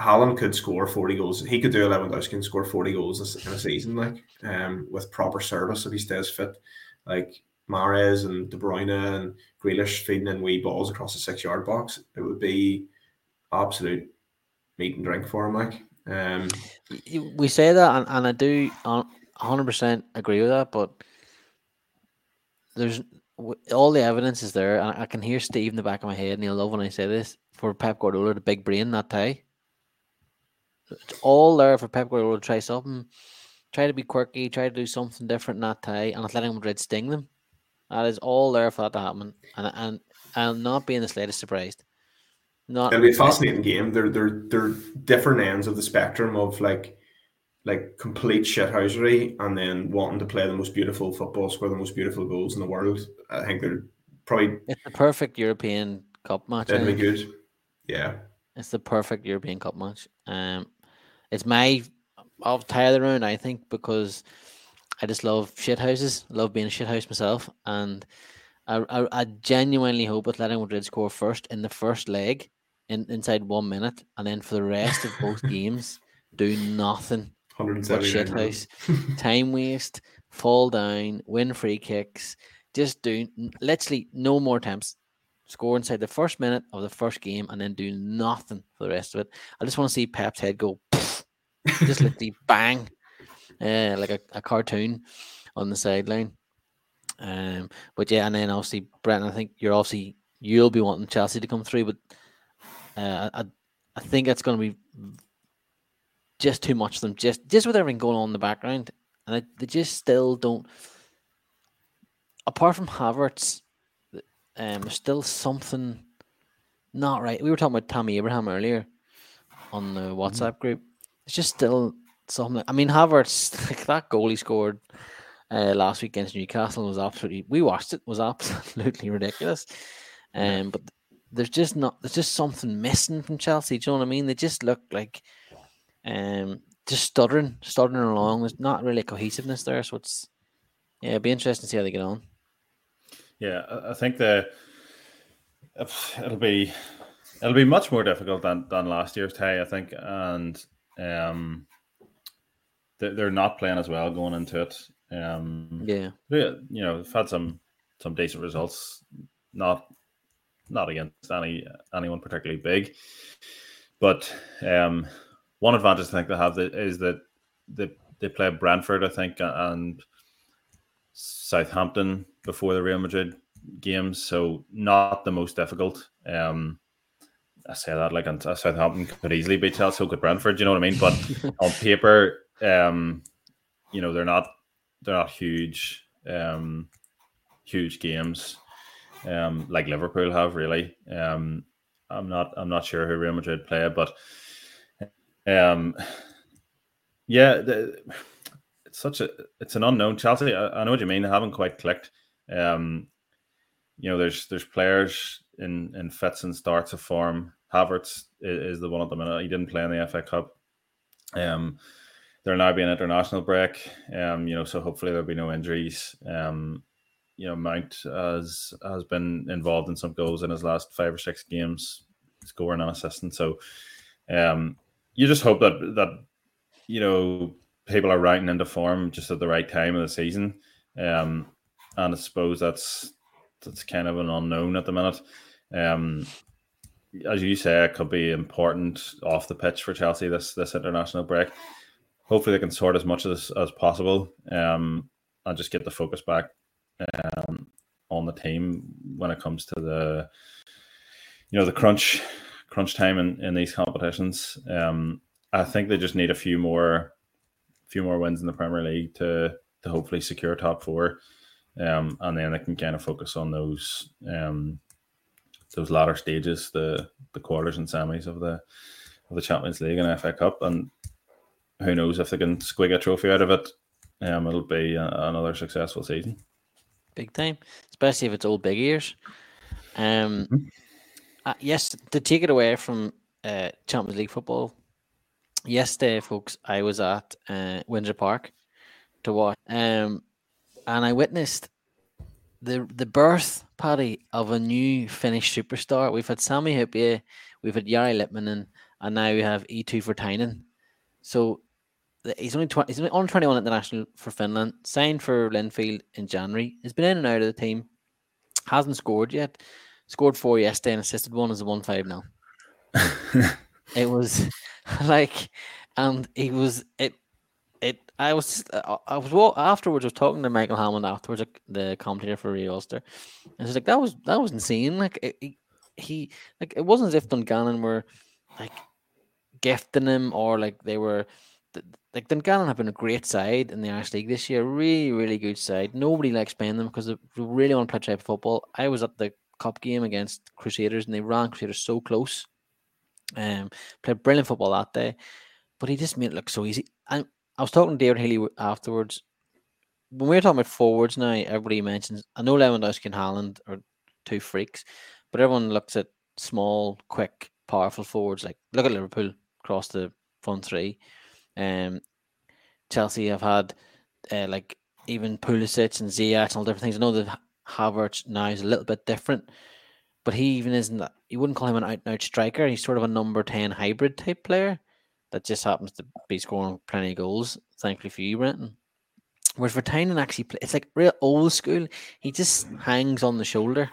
Haaland could score 40 goals. He could do 11 and score 40 goals in a season, like um, with proper service if he stays fit. Like Mahrez and De Bruyne and Grealish feeding in wee balls across the six yard box, it would be absolute meat and drink for him. Like, um, we say that, and, and I do 100% agree with that, but there's all the evidence is there, and I can hear Steve in the back of my head, and he'll love when I say this for Pep Guardiola, the big brain, that tie. It's all there for Pep Guardiola to try something, try to be quirky, try to do something different in that tie, and Atletico Madrid sting them. That is all there for that to happen, and and and not being the slightest surprised. Not it'll be a fascinating game. They're they're they're different ends of the spectrum of like like complete shithousery and then wanting to play the most beautiful football, score the most beautiful goals in the world. I think they're probably it's the perfect European Cup match. That'd be good. Yeah, it's the perfect European Cup match. Um, it's my tie the round. I think because I just love shit houses. love being a shit house myself, and I, I, I genuinely hope Atletico Madrid score first in the first leg, in inside one minute, and then for the rest of both [LAUGHS] games, do nothing but shit house, time waste, fall down, win free kicks, just do literally no more attempts. Score inside the first minute of the first game, and then do nothing for the rest of it. I just want to see Pep's head go, just literally [LAUGHS] bang uh, like a, a cartoon on the sideline. Um, but yeah, and then obviously, Brent, I think you're obviously you'll be wanting Chelsea to come through, but uh, I I think it's going to be just too much of them, just just with everything going on in the background, and I, they just still don't. Apart from Havertz, um, there's still something not right. We were talking about Tammy Abraham earlier on the mm-hmm. WhatsApp group. It's just still something. I mean, Havertz, [LAUGHS] like that goal he scored uh, last week against Newcastle was absolutely. We watched it was absolutely ridiculous. Um, but there's just not. There's just something missing from Chelsea. Do you know what I mean? They just look like, um, just stuttering, stuttering along. There's not really cohesiveness there. So it's yeah, it'll be interesting to see how they get on. Yeah, I think the it'll be it'll be much more difficult than than last year's tie. I think, and um, they're not playing as well going into it. Um, yeah, you know, they've had some some decent results, not not against any anyone particularly big, but um, one advantage I think they have is that they they play Brentford, I think, and Southampton before the Real Madrid games, so not the most difficult. Um, I say that like Southampton could easily beat Chelsea, so could Brentford. You know what I mean? But [LAUGHS] on paper, um, you know they're not they're not huge um, huge games um, like Liverpool have really. Um, I'm not I'm not sure who Real Madrid play, but um, yeah, the, it's such a it's an unknown. Chelsea, I, I know what you mean. They haven't quite clicked. Um, you know, there's there's players in in fits and starts of form. Havertz is, is the one at the minute. He didn't play in the FA Cup. Um, there'll now be an international break. Um, you know, so hopefully there'll be no injuries. Um, you know, Mount has has been involved in some goals in his last five or six games, scoring and assisting. So, um, you just hope that that you know people are riding into form just at the right time of the season. Um, and I suppose that's that's kind of an unknown at the minute. Um, as you say, it could be important off the pitch for Chelsea this this international break. Hopefully, they can sort as much as as possible um, and just get the focus back um, on the team when it comes to the you know the crunch crunch time in, in these competitions. Um, I think they just need a few more few more wins in the Premier League to to hopefully secure top four, um, and then they can kind of focus on those um, those latter stages, the the quarters and semis of the of the Champions League and FA Cup, and who knows if they can squig a trophy out of it, um, it'll be a, another successful season. Big time, especially if it's all big ears. Um, mm-hmm. Uh, yes, to take it away from uh, Champions League football, yesterday, folks, I was at uh, Windsor Park to watch, um, and I witnessed the the birth party of a new Finnish superstar. We've had Sami Hyypiä, we've had Jari Litmanen, and now we have Eetu Vertainen. So he's only 20, he's only on 21 international for Finland, signed for Linfield in January. He's been in and out of the team, hasn't scored yet. Scored four yesterday and assisted one as a 1 5 now. [LAUGHS] it was like, and he was, it, it, I was, I was, afterwards, I was talking to Michael Hammond afterwards, the commentator for Radio Ulster, and he's like, that was, that was insane. Like, it, he, he, like, it wasn't as if Dungannon were like gifting him or like they were like Dungannon have been a great side in the Irish League this year. Really, really good side. Nobody likes playing them because they really want to play type of football. I was at the cup game against Crusaders and they ran Crusaders so close. Um, played brilliant football that day, but he just made it look so easy. And I was talking to David Healy afterwards. When we were talking about forwards now, everybody mentions I know Lewandowski and Haaland are two freaks, but everyone looks at small, quick, powerful forwards. Like look at Liverpool across the front three um, Chelsea have had uh, like even Pulisic and Ziyech and all different things. I know that Havertz now is a little bit different, but he even isn't that. You wouldn't call him an out and out striker. He's sort of a number ten hybrid type player that just happens to be scoring plenty of goals. Thankfully for you, Brenton. Whereas for Tynan actually, play, it's like real old school. He just hangs on the shoulder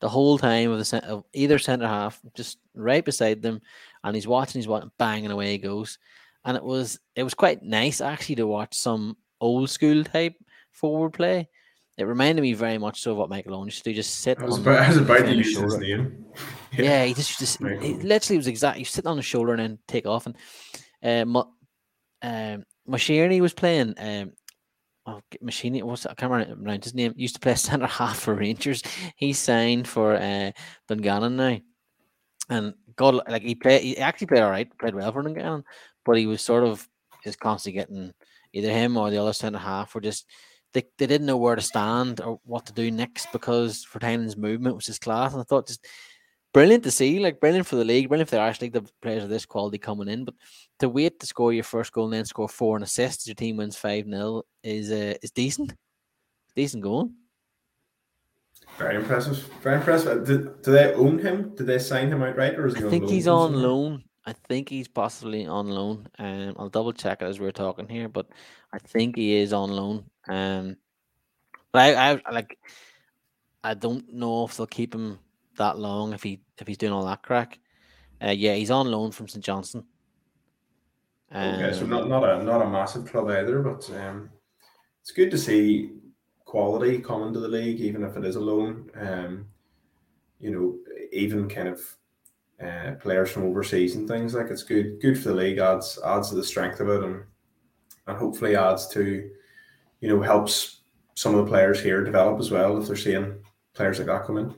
the whole time of the of either centre half, just right beside them, and he's watching. He's watching, banging away he goes and it was it was quite nice actually to watch some old school type forward play. It reminded me very much so of what Michael Owen used to do, just sit. I was about, I was about to use his name. yeah. yeah, he just just he literally was exactly sitting on the shoulder and then take off. And uh, um, Mashiri was playing. Um, oh, Machine, what's I can't remember his name. Used to play [LAUGHS] centre half for Rangers. He signed for uh, Dungannon now, and God, like he played, he actually played all right, played well for Dungannon but he was sort of just constantly getting either him or the other centre half were just they, they didn't know where to stand or what to do next because Vertainen's movement was just class. And I thought just brilliant to see, like brilliant for the league, brilliant for the Irish League, the players of this quality coming in. But to wait to score your first goal and then score four and assists, your team wins 5 0 is uh, is decent. Decent going. Very impressive. Very impressive. Do, do they own him? Did they sign him outright, or is he I think he's on loan. I think he's possibly on loan. Um, I'll double check it as we're talking here, but I think he is on loan. Um, but I, I like, I don't know if they'll keep him that long if he if he's doing all that crack. Uh, yeah, he's on loan from St Johnstone. Um, okay, so not not a not a massive club either, but um, it's good to see quality coming to the league, even if it is a loan. Um, you know, even kind of uh, players from overseas and things like it's good good for the league adds adds to the strength of it and and hopefully adds to you know helps some of the players here develop as well if they're seeing players like that come in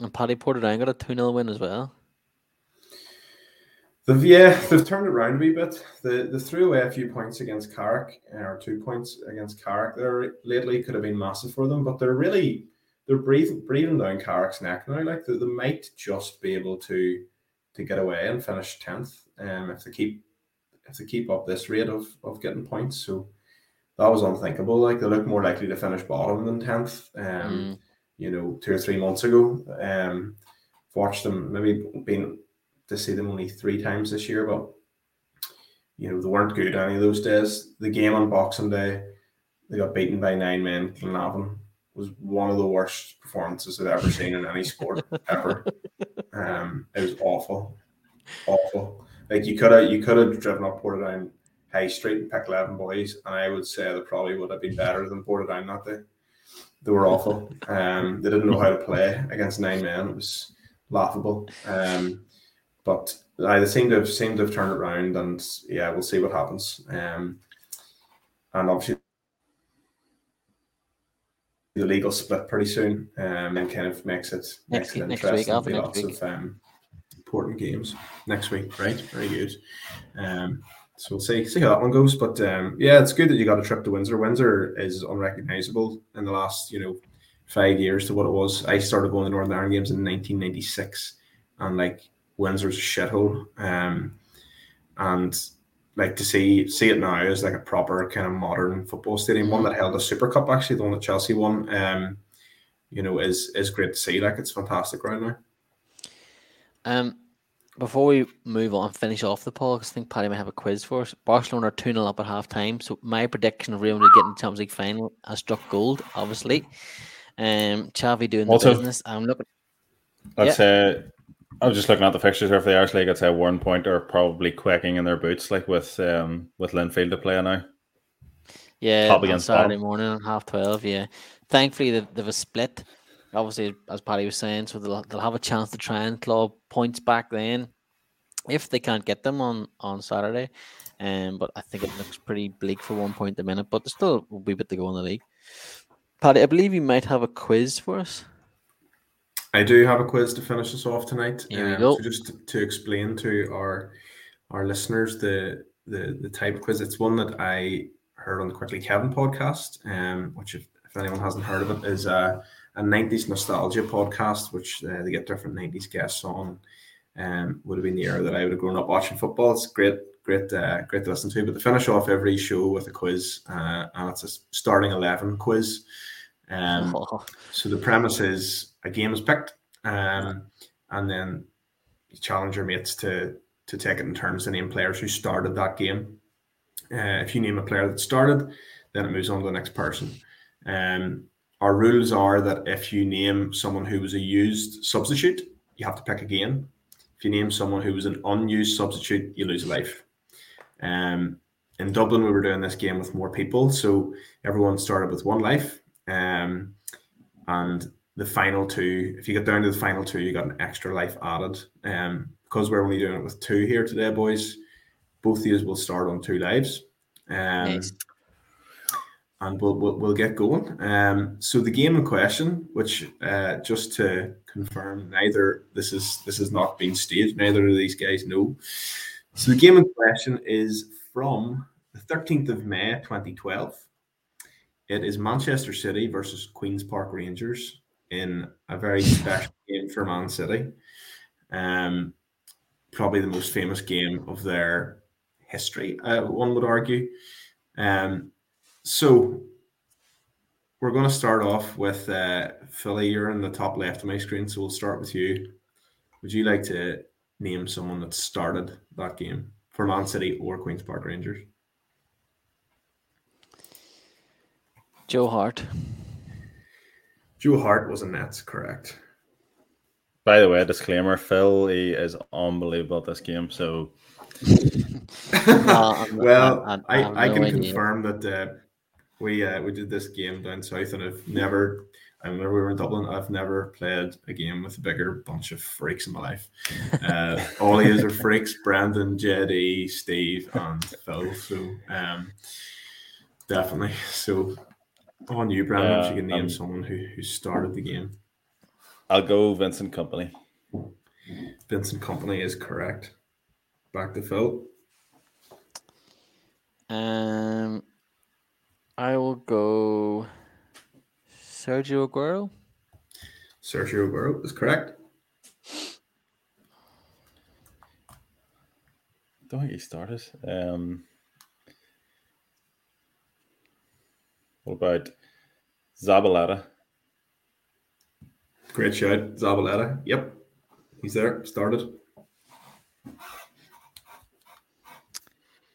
And Paddy Portadown got a 2 0 win as well. They've yeah, they've turned it around a wee bit. They they threw away a few points against Carrick, uh, or two points against Carrick. There lately could have been massive for them, but they're really they're breathing breathing down Carrick's neck now. Like they, they might just be able to to get away and finish tenth, um, if they keep if they keep up this rate of of getting points. So that was unthinkable. Like they look more likely to finish bottom than tenth. Um, mm. you know, two or three months ago. Um, watched them maybe been to see them only three times this year, but you know they weren't good any of those days. The game on Boxing Day, they got beaten by nine men. Glenavon was one of the worst performances I've ever seen in any sport [LAUGHS] ever. Um, it was awful, awful. Like you could have you could have driven up Portadown High Street and picked eleven boys, and I would say they probably would have been better than Portadown that day. They were awful. Um, they didn't know how to play against nine men. It was laughable. Um, but I they seem to have seem to have turned it around, and yeah, we'll see what happens. Um, and obviously the legal split pretty soon, um, and kind of makes it next, makes it interesting. week, lots week. of um, important games next week, right? Very good. Um, so we'll see see how that one goes. But um, yeah, it's good that you got a trip to Windsor. Windsor is unrecognizable in the last you know five years to what it was. I started going to Northern Ireland games in 1996, and like Windsor's a shithole. Um, and like to see see it now as like a proper kind of modern football stadium, one that held a Super Cup actually, the one that Chelsea won. Um, you know, is is great to see. Like it's fantastic right now. Um, before we move on, finish off the poll, because I think Paddy may have a quiz for us. Barcelona are 2 0 up at half time. So my prediction of Real Madrid getting the Champions League final has struck gold, obviously. Um, Xavi doing the business. I'm looking. I'd say I was just looking at the fixtures here for the Irish League. I'd say Warrenpoint are probably quaking in their boots, like with um with Linfield to play now. Yeah, Top on Saturday morning at half twelve. Yeah, thankfully they've, they've a split. Obviously, as Paddy was saying, so they'll they'll have a chance to try and claw points back then, if they can't get them on on Saturday. Um, but I think it looks pretty bleak for Warrenpoint the minute. But there's still a wee bit to go in the league. Paddy, I believe you might have a quiz for us. I do have a quiz to finish us off tonight. Here we Um, go. So just to, to explain to our our listeners the the the type of quiz. It's one that I heard on the Quickly Kevin podcast, um, which if, if anyone hasn't heard of it, is a, a 90s nostalgia podcast, which uh, they get different 90s guests on. Um, would have been the era that I would have grown up watching football. It's great, great, uh, great to listen to. But they finish off every show with a quiz, uh, and it's a starting eleven quiz. Um, Oh, [LAUGHS] so the premise is a game is picked, um, and then you challenge your mates to to take it in terms of name players who started that game. Uh, if you name a player that started, then it moves on to the next person. Um, our rules are that if you name someone who was a used substitute, you have to pick again. If you name someone who was an unused substitute, you lose a life. Um, in Dublin, we were doing this game with more people, so everyone started with one life. Um, and the final two, if you get down to the final two, you got an extra life added. Um, because we're only doing it with two here today, boys, both of you will start on two lives. Um, Nice. And we'll, we'll we'll get going. Um, so the game in question, which uh, just to confirm, neither this is this has not been staged. Neither of these guys know. So the game in question is from the thirteenth of May, twenty twelve. It is Manchester City versus Queens Park Rangers in a very [LAUGHS] special game for Man City. Um, probably the most famous game of their history, uh, one would argue. Um, so we're going to start off with uh, Philly. You're in the top left of my screen, so we'll start with you. Would you like to name someone that started that game for Man City or Queens Park Rangers? Joe Hart. Joe Hart was a Nets, correct? By the way, disclaimer: Phil he is unbelievable at this game. So [LAUGHS] No, I'm- well, I- I, I have I, no can idea. confirm that uh, we uh, we did this game down south, and I've never. I remember we were in Dublin. I've never played a game with a bigger bunch of freaks in my life. Uh, [LAUGHS] all he is are freaks: Brandon, JD, Steve, and Phil. So, um, definitely. So, on you, Brandon, if you can name um, someone who, who started the game. I'll go Vincent Kompany. Vincent Kompany is correct. Back to Phil. Um, I will go Sergio Aguero. Sergio Aguero is correct. Don't think he started. Um, what about Zabaleta? Great shout. Zabaleta. Yep. He's there. Started.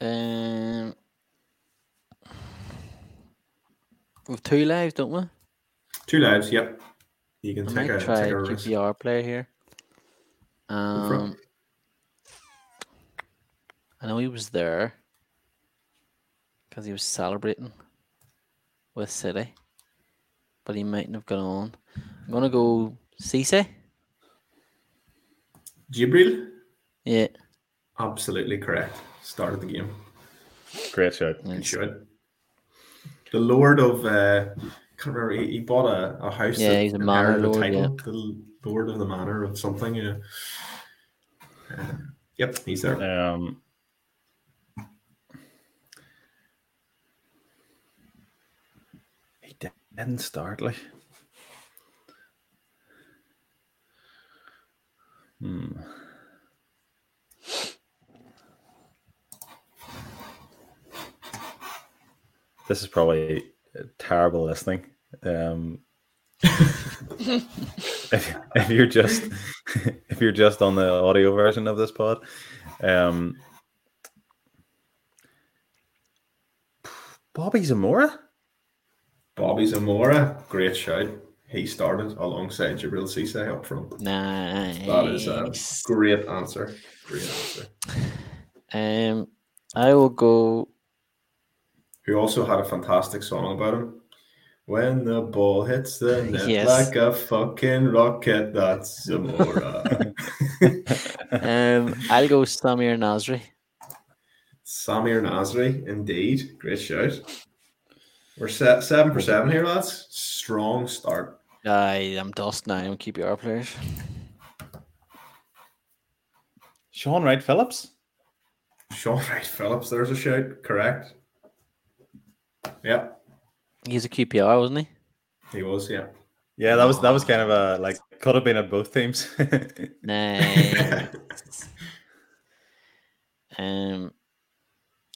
Um, we've two lives, don't we? Two lives. Yep. You can I take might a, try take a a risk. QPR player here. Um, I know he was there because he was celebrating with City, but he mightn't have gone on. I'm gonna go Cisse. Jibril. Yeah, Absolutely correct. Started the game. Great shot. Good nice. Shout. The Lord of uh, can't remember. He, he bought a, a house. Yeah, he's a manor lord, title, The Lord of the Manor of something. Yeah. Uh, yep, he's there. Um, he di- didn't start like. Hmm. This is probably terrible listening. Um, [LAUGHS] if, if you're just [LAUGHS] if you're just on the audio version of this pod, um, Bobby Zamora. Bobby Zamora, great shout. He started alongside Jibril Cisse up front. nice. That is a great answer. Great answer. Um, I will go. Who also had a fantastic song about him. When the ball hits the [LAUGHS] net Yes. like a fucking rocket, that's Zamora. [LAUGHS] [LAUGHS] Um, I'll go Samir Nasri. Samir Nasri, indeed. Great shout. We're set seven for seven here, lads. Strong start. I am dust now. I'm QPR players. Shaun Wright Phillips. Shaun Wright Phillips, there's a shout. Correct. Yeah, He's a QPR, wasn't he? he was, yeah. Yeah, that was that was kind of a like could have been at both teams. [LAUGHS] Nice. um,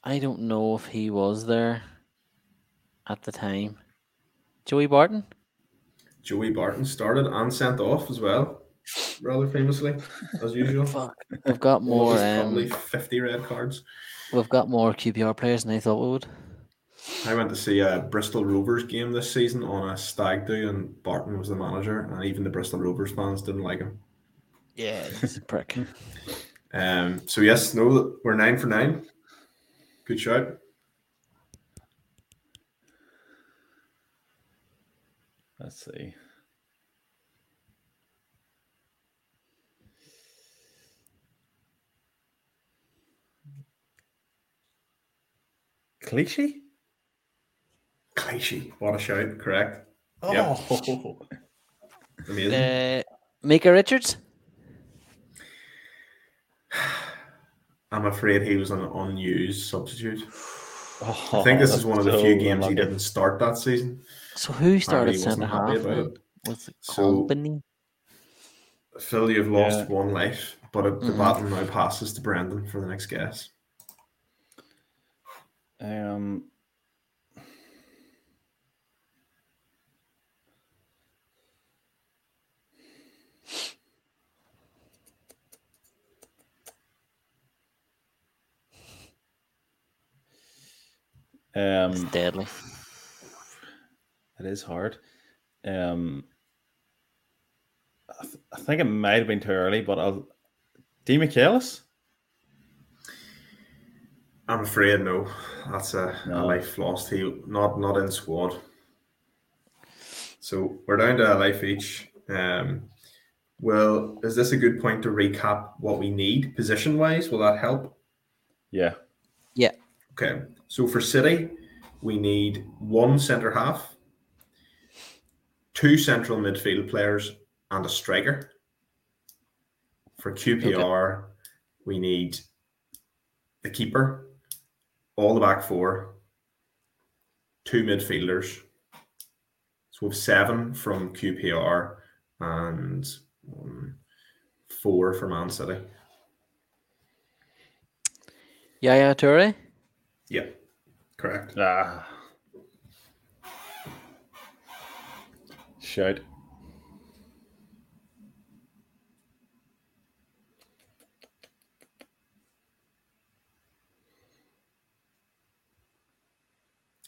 I don't know if he was there at the time. Joey Barton. Joey Barton started and sent off as well, rather famously, as usual. [LAUGHS] Fuck, we've got more. More, probably Um, 50 red cards. we've got more QPR players than I thought we would. I went to see a Bristol Rovers game this season on a stag do, and Barton was the manager, and even the Bristol Rovers fans didn't like him. Yeah, [LAUGHS] he's a prick. Um, so yes, no, we're nine for nine. Good shot. Let's see. Clichy? Clichy, what a shout! Correct. Oh, Yep. Amazing. Uh, Micah Richards. [SIGHS] I'm afraid he was an unused substitute. Oh, [SIGHS] I think this is one of the so few games he didn't start that season. So who started Apparently centre wasn't happy half? about then? it. Was it So- Kompany? Phil, you've lost Yeah. one life, but it, the Mhm. baton now passes to Brandon for the next guess. Um, um, It's deadly. It is hard. Um, I, th- I think it might have been too early, but I'll. D. Michaelis? I'm afraid no. That's a, a life lost. He not not in squad. So we're down to a life each. Um, well, is this a good point to recap what we need position wise? Will that help? Yeah. Yeah. Okay. So for City, we need one centre half, two central midfield players, and a striker. For QPR, we need the keeper, all the back four, two midfielders. So we have seven from QPR and um, four for Man City. Yaya Toure. Yeah, correct. Ah. Shout.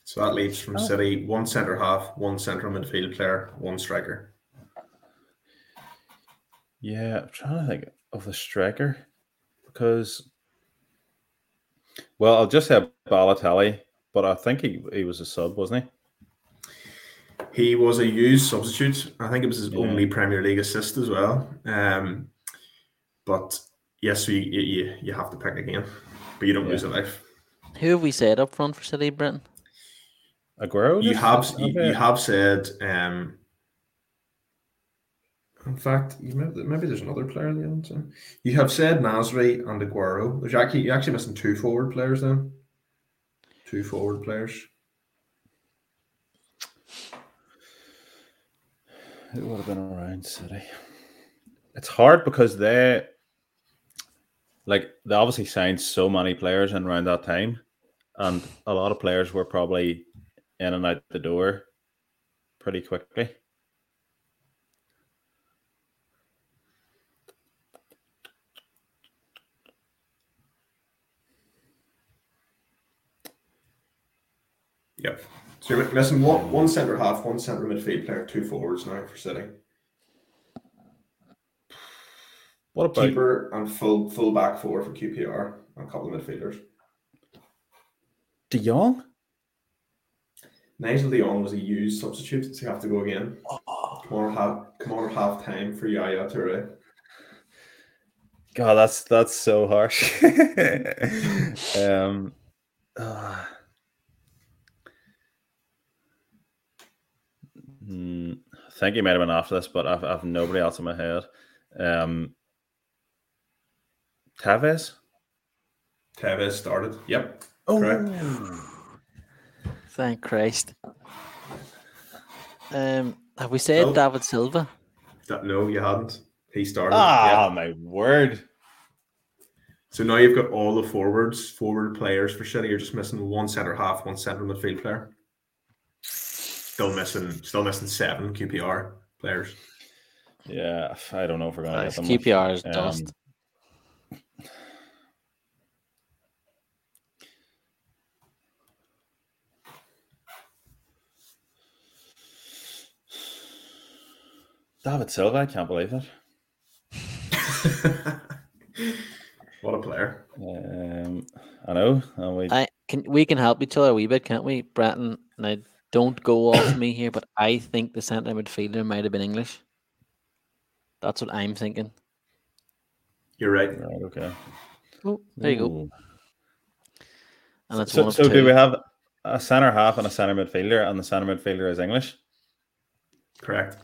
So that leaves from Oh. City one centre half, one central midfield player, one striker. Yeah, I'm trying to think of the striker because, well, I'll just have Balotelli, but I think he, he was a sub, wasn't he? He was a used substitute. I think it was his Yeah. only Premier League assist as well. Um, but yes, you, you you have to pick again, but you don't Yeah. lose a life. Who have we said up front for City, Brenton? Aguero. You have you, bet. you have said. Um, in fact, you maybe, maybe there's another player in the end. You have said Nasri and Aguero. There's actually you're actually missing two forward players then. Two forward players. Who would have been around City? It's hard because they, like, they obviously signed so many players in around that time, and a lot of players were probably in and out the door pretty quickly. Yep. So you're missing one one centre half, one centre midfield player, two forwards now for City. What about Keeper and full full back four for QPR and a couple of midfielders. De Jong? Nigel De Jong was a used substitute, so you have to go again. Come on, half come on half time for Yaya Toure. God, that's that's so harsh. [LAUGHS] um, ah. Hmm, I think you might have been after this, but I've, I've nobody else in my head. Um, Tevez. Tevez started. Yep. Oh, Correct. Thank Christ. Um, have we said No. David Silva? That, no, you hadn't. He started. ah, yeah. my word! So now you've got all the forwards, forward players for City. You're just missing one centre half, one centre midfield player. Still missing, still missing seven QPR players. Yeah, I don't know if we're gonna Nice. get them. QPR is Um, dust. David Silva, I can't believe it. [LAUGHS] what a player! Um, I know. And we, I can we can help each other a wee bit, can't we, Bratton? Now don't go off [COUGHS] me here, but I think the centre midfielder might have been English. That's what I'm thinking. You're right. right, okay. Oh, there you go. And it's So, one of so two. do we have a centre half and a centre midfielder, and the centre midfielder is English? Correct.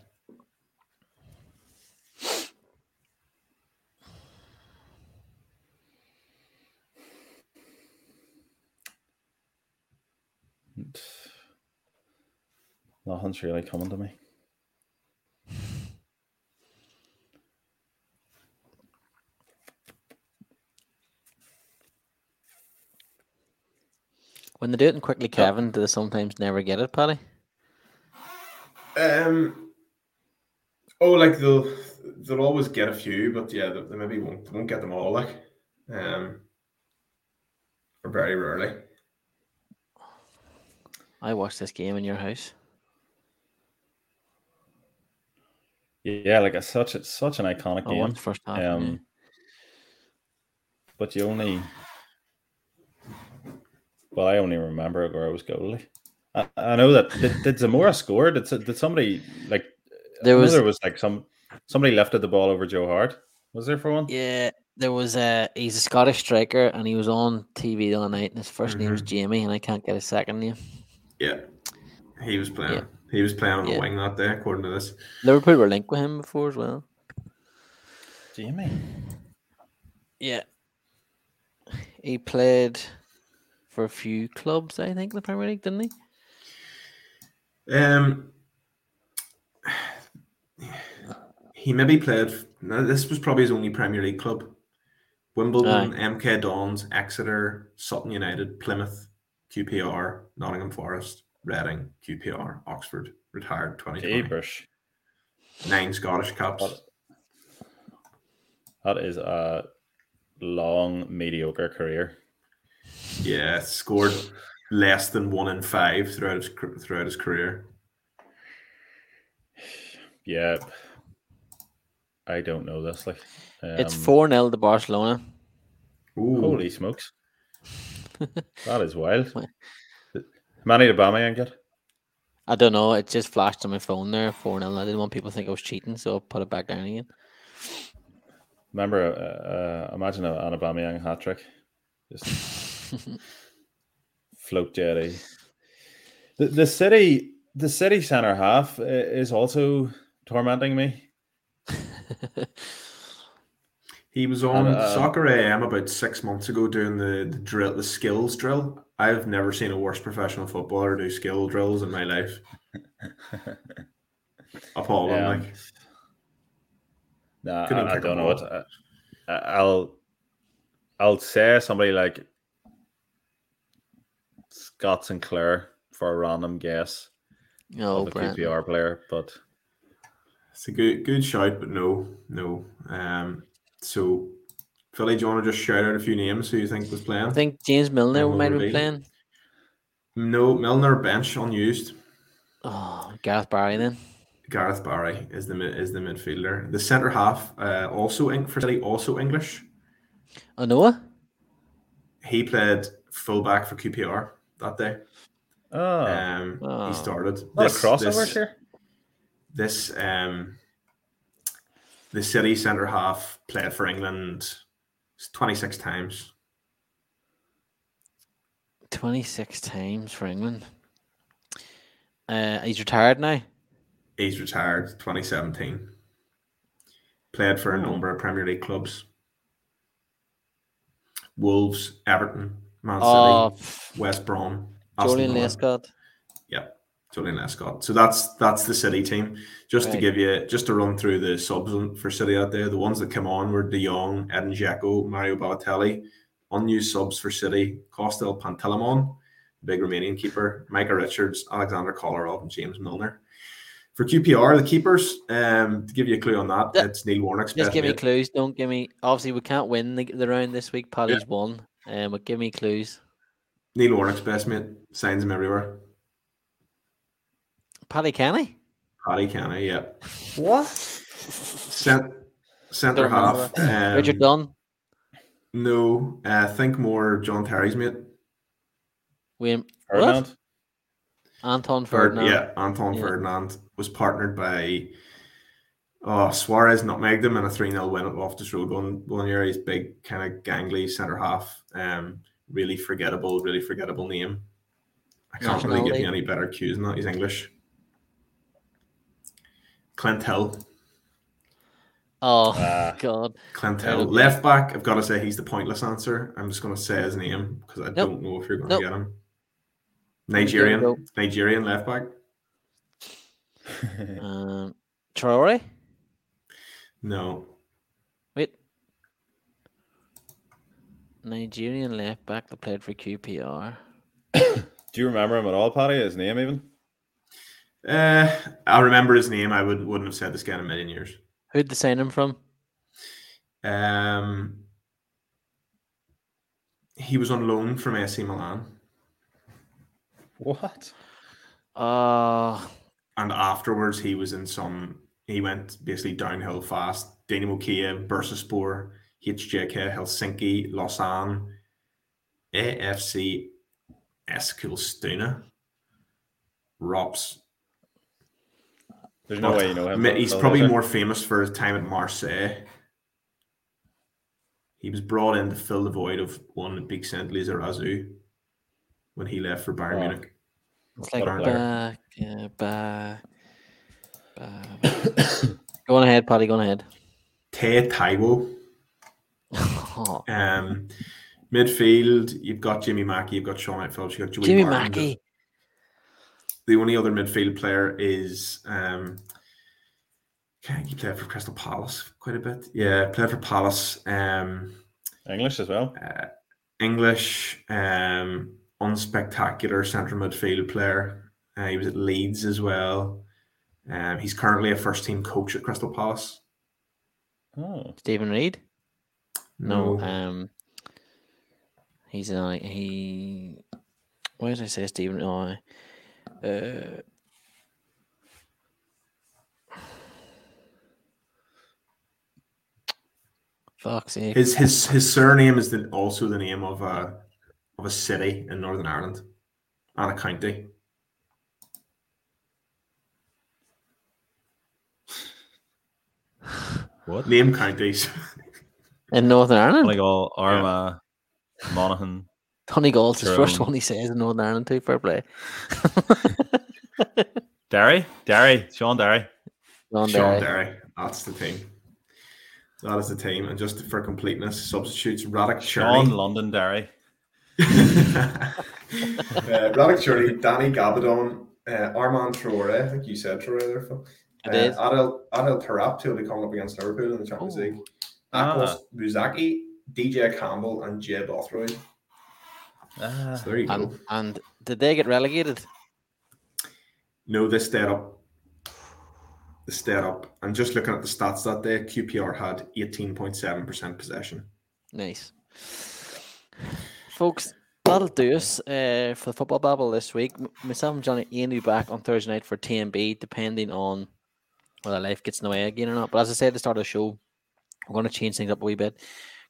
Nothing's really coming to me. When they do it in quickly, Kevin, do they sometimes never get it, Paddy? Um. Oh, like they'll they'll always get a few, but yeah, they, they maybe won't they won't get them all. Like, um, or very rarely. I watched this game in your house. Yeah, like it's such it's such an iconic I game. first half. yeah. Um, but you only well, I only remember Aguero's goalie. I, was goalie. I know that did, did Zamora score? Did did somebody like There was- there was like some somebody lifted the ball over Joe Hart? Was there for one? Yeah, there was a he's a Scottish striker and he was on TV the other night and his 1st name was Jamie and I can't get his second name. Yeah, he was playing. He was playing on the wing that day, according to this. Liverpool were linked with him before as well. Jamie. Yeah. He played for a few clubs, I think, in the Premier League, didn't he? Um, he maybe played. No, this was probably his only Premier League club. Wimbledon, MK Dons, Exeter, Sutton United, Plymouth, QPR, Nottingham Forest, Reading, QPR, Oxford. Retired 2020. Jeepers. Nine Scottish Cups. That is a long, mediocre career. Yeah, scored less than one in five throughout his throughout his career. Yeah. I don't know this. Like, it's um, 4 0 to Barcelona. Ooh. Holy smokes. [LAUGHS] that is wild. Why? How many did Aubameyang get? I don't know. It just flashed on my phone there, 4 0. I didn't want people to think I was cheating, so I put it back down again. Remember, uh, uh, imagine a- an Aubameyang hat trick. Just [LAUGHS] float jetty. The, the city, the city center half is also tormenting me. [LAUGHS] He was on And, uh, Soccer AM about six months ago doing the, the drill, the skills drill. I've never seen a worse professional footballer do skill drills in my life. [LAUGHS] Appalling, Yeah. like Nah, I, I, don't know what I, I'll. I'll say somebody like Scott Sinclair for a random guess No, of a QPR player, but it's a good good shout, but no, no. Um, so Philly, do you want to just shout out a few names who you think was playing? I think James Milner might have been playing. no, Milner bench unused. Oh, Gareth Barry then. Gareth Barry is the is the midfielder. The centre half, uh, also Eng- for City, also English. Oh, Noah? He played fullback for QPR that day. oh, Um, Oh. he started. a lot This- crossovers this- here. This um, the City centre half played for England twenty six times. 26 times for England. Uh, he's retired now. He's retired twenty seventeen. Played for a Oh. number of Premier League clubs. Wolves, Everton, Man Oh, City, West Brom, Joleon. Lescott. Yeah, Joleon Lescott. So that's that's the City team. Just to give you, just to run through the subs for City out there, the ones that came on were De Jong, Edin Dzeko, Mario Balotelli. Unused subs for City: Costel Pantilimon, big Romanian keeper, Micah Richards, Aleksandar Kolarov, and James Milner. For QPR, the keepers, um, to give you a clue on that, Yeah. it's Neil Warnock's Just give me clues. Don't give me. Obviously, we can't win the, the round this week. Paddy's won. Um, but give me clues. Neil Warnock's best mate signs him everywhere. Paddy Kenny? Paddy Kenny, yeah. What? Cent- centre half. Um, Richard Dunne? No, uh, think more John Terry's mate. William? Ferdinand. What? Anton Ferdinand. yeah, Anton Yeah. Ferdinand was partnered by oh Suarez nutmegged him in a 3 0 win at Loftus Road one, one year. He's big, kind of gangly centre half. Um, really forgettable, really forgettable name. I can't really give you any better cues than that. He's English. Clint Hill. Oh, Ah. God. Clint Hill. okay. Left back, I've got to say he's the pointless answer. I'm just going to say his name because I don't know if you're going to get him. Nope. Nigerian. Nigerian left back. [LAUGHS] Um, Traore? No. Wait. Nigerian left back that played for QPR. [COUGHS] Do you remember him at all, Paddy? His name even? Uh, I remember his name. I would, wouldn't have said this guy in a million years. Who'd they sign him from? Um, he was on loan from AC Milan, What? Uh, and afterwards he was in some. He went basically downhill fast. Dynamo Kiev, Bursaspor, HJK, Helsinki, Lausanne, AFC Eskilstuna, Rops. There's no way you know him. He's though, probably more famous for his time at Marseille. He was brought in to fill the void of one Bixente Lizarazu when he left for Bayern Oh. Munich. It's like What a player. back, yeah, back, back. [COUGHS] go on ahead, Paddy. Go on ahead. Taye Taiwo. Oh, [LAUGHS] Um, midfield, you've got Jimmy Mackie, you've got Shaun Phillips, you've got Joey Jimmy Martin. Mackie. The only other midfield player is um, okay, he played for Crystal Palace quite a bit. Yeah, played for Palace. Um, English as well. uh, English, um, unspectacular central midfield player. Uh, he was at Leeds as well. Um, he's currently a first team coach at Crystal Palace. Oh, Stephen Reed. No, No, um, he's in. He. Why did I say Stephen? Oh, uh, fuck's sake. his his his surname is the, also the name of a of a city in Northern Ireland and a county. What? Name counties. [LAUGHS] in Northern Ireland. Like all Armagh, Monaghan. Donegal's his first Tyrone. one he says in Northern Ireland too. Fair play. [LAUGHS] Derry? Derry. Shaun Derry. Go on, Shaun Derry. Derry. That's the team. That is the team. And just for completeness, substitutes Radek Sean Cerny. London Derry. [LAUGHS] uh, Radek Cerny, Danny Gabbidon, uh, Armand Traore. I think you said Traore there, Phil. I Uh, did. Adel, Adel Taarabt, who will be coming up against Liverpool in the Champions Oh. League. Ah. Akos Buzsaky, DJ Campbell, and Jay Bothroyd. Ah, So there you go. And, and did they get relegated? No, they stayed up. They stayed up. And just looking at the stats that day, QPR had 18.7% possession. Nice. Folks, that'll do us uh, for the football babble this week. M- Myself and Johnny Ian will be back on Thursday night for TMB, depending on whether life gets in the way again or not. But as I said at the start of the show, we're going to change things up a wee bit.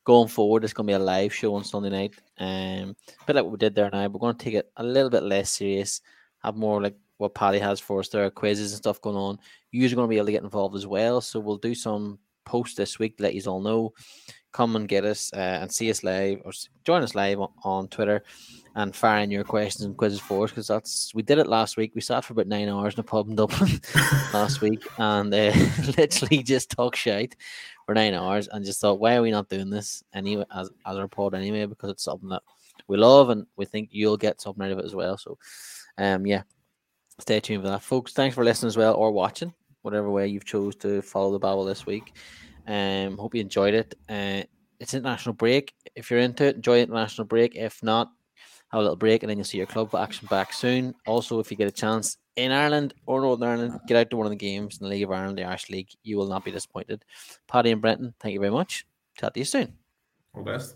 Going forward, it's going to be a live show on Sunday night. Um, a bit like what we did there now. We're going to take it a little bit less serious, have more like what Paddy has for us there, are quizzes and stuff going on. You're going to be able to get involved as well. So we'll do some posts this week to let you all know come and get us uh, and see us live or join us live on, on Twitter and fire in your questions and quizzes for us because that's we did it last week. We sat for about nine hours in a pub in Dublin [LAUGHS] last week and uh, [LAUGHS] literally just talk shite for nine hours and just thought, why are we not doing this anyway as as a report anyway? Because it's something that we love and we think you'll get something out of it as well. So, um, yeah, stay tuned for that, folks. Thanks for listening as well or watching, whatever way you've chose to follow the Babble this week. Um, hope you enjoyed it. Uh, it's international break. If you're into it, enjoy international break. If not, have a little break and then you'll see your club action back soon. Also, if you get a chance in Ireland or Northern Ireland, get out to one of the games in the League of Ireland, the Irish League. You will not be disappointed. Paddy and Brenton, thank you very much. Talk to you soon. All the best.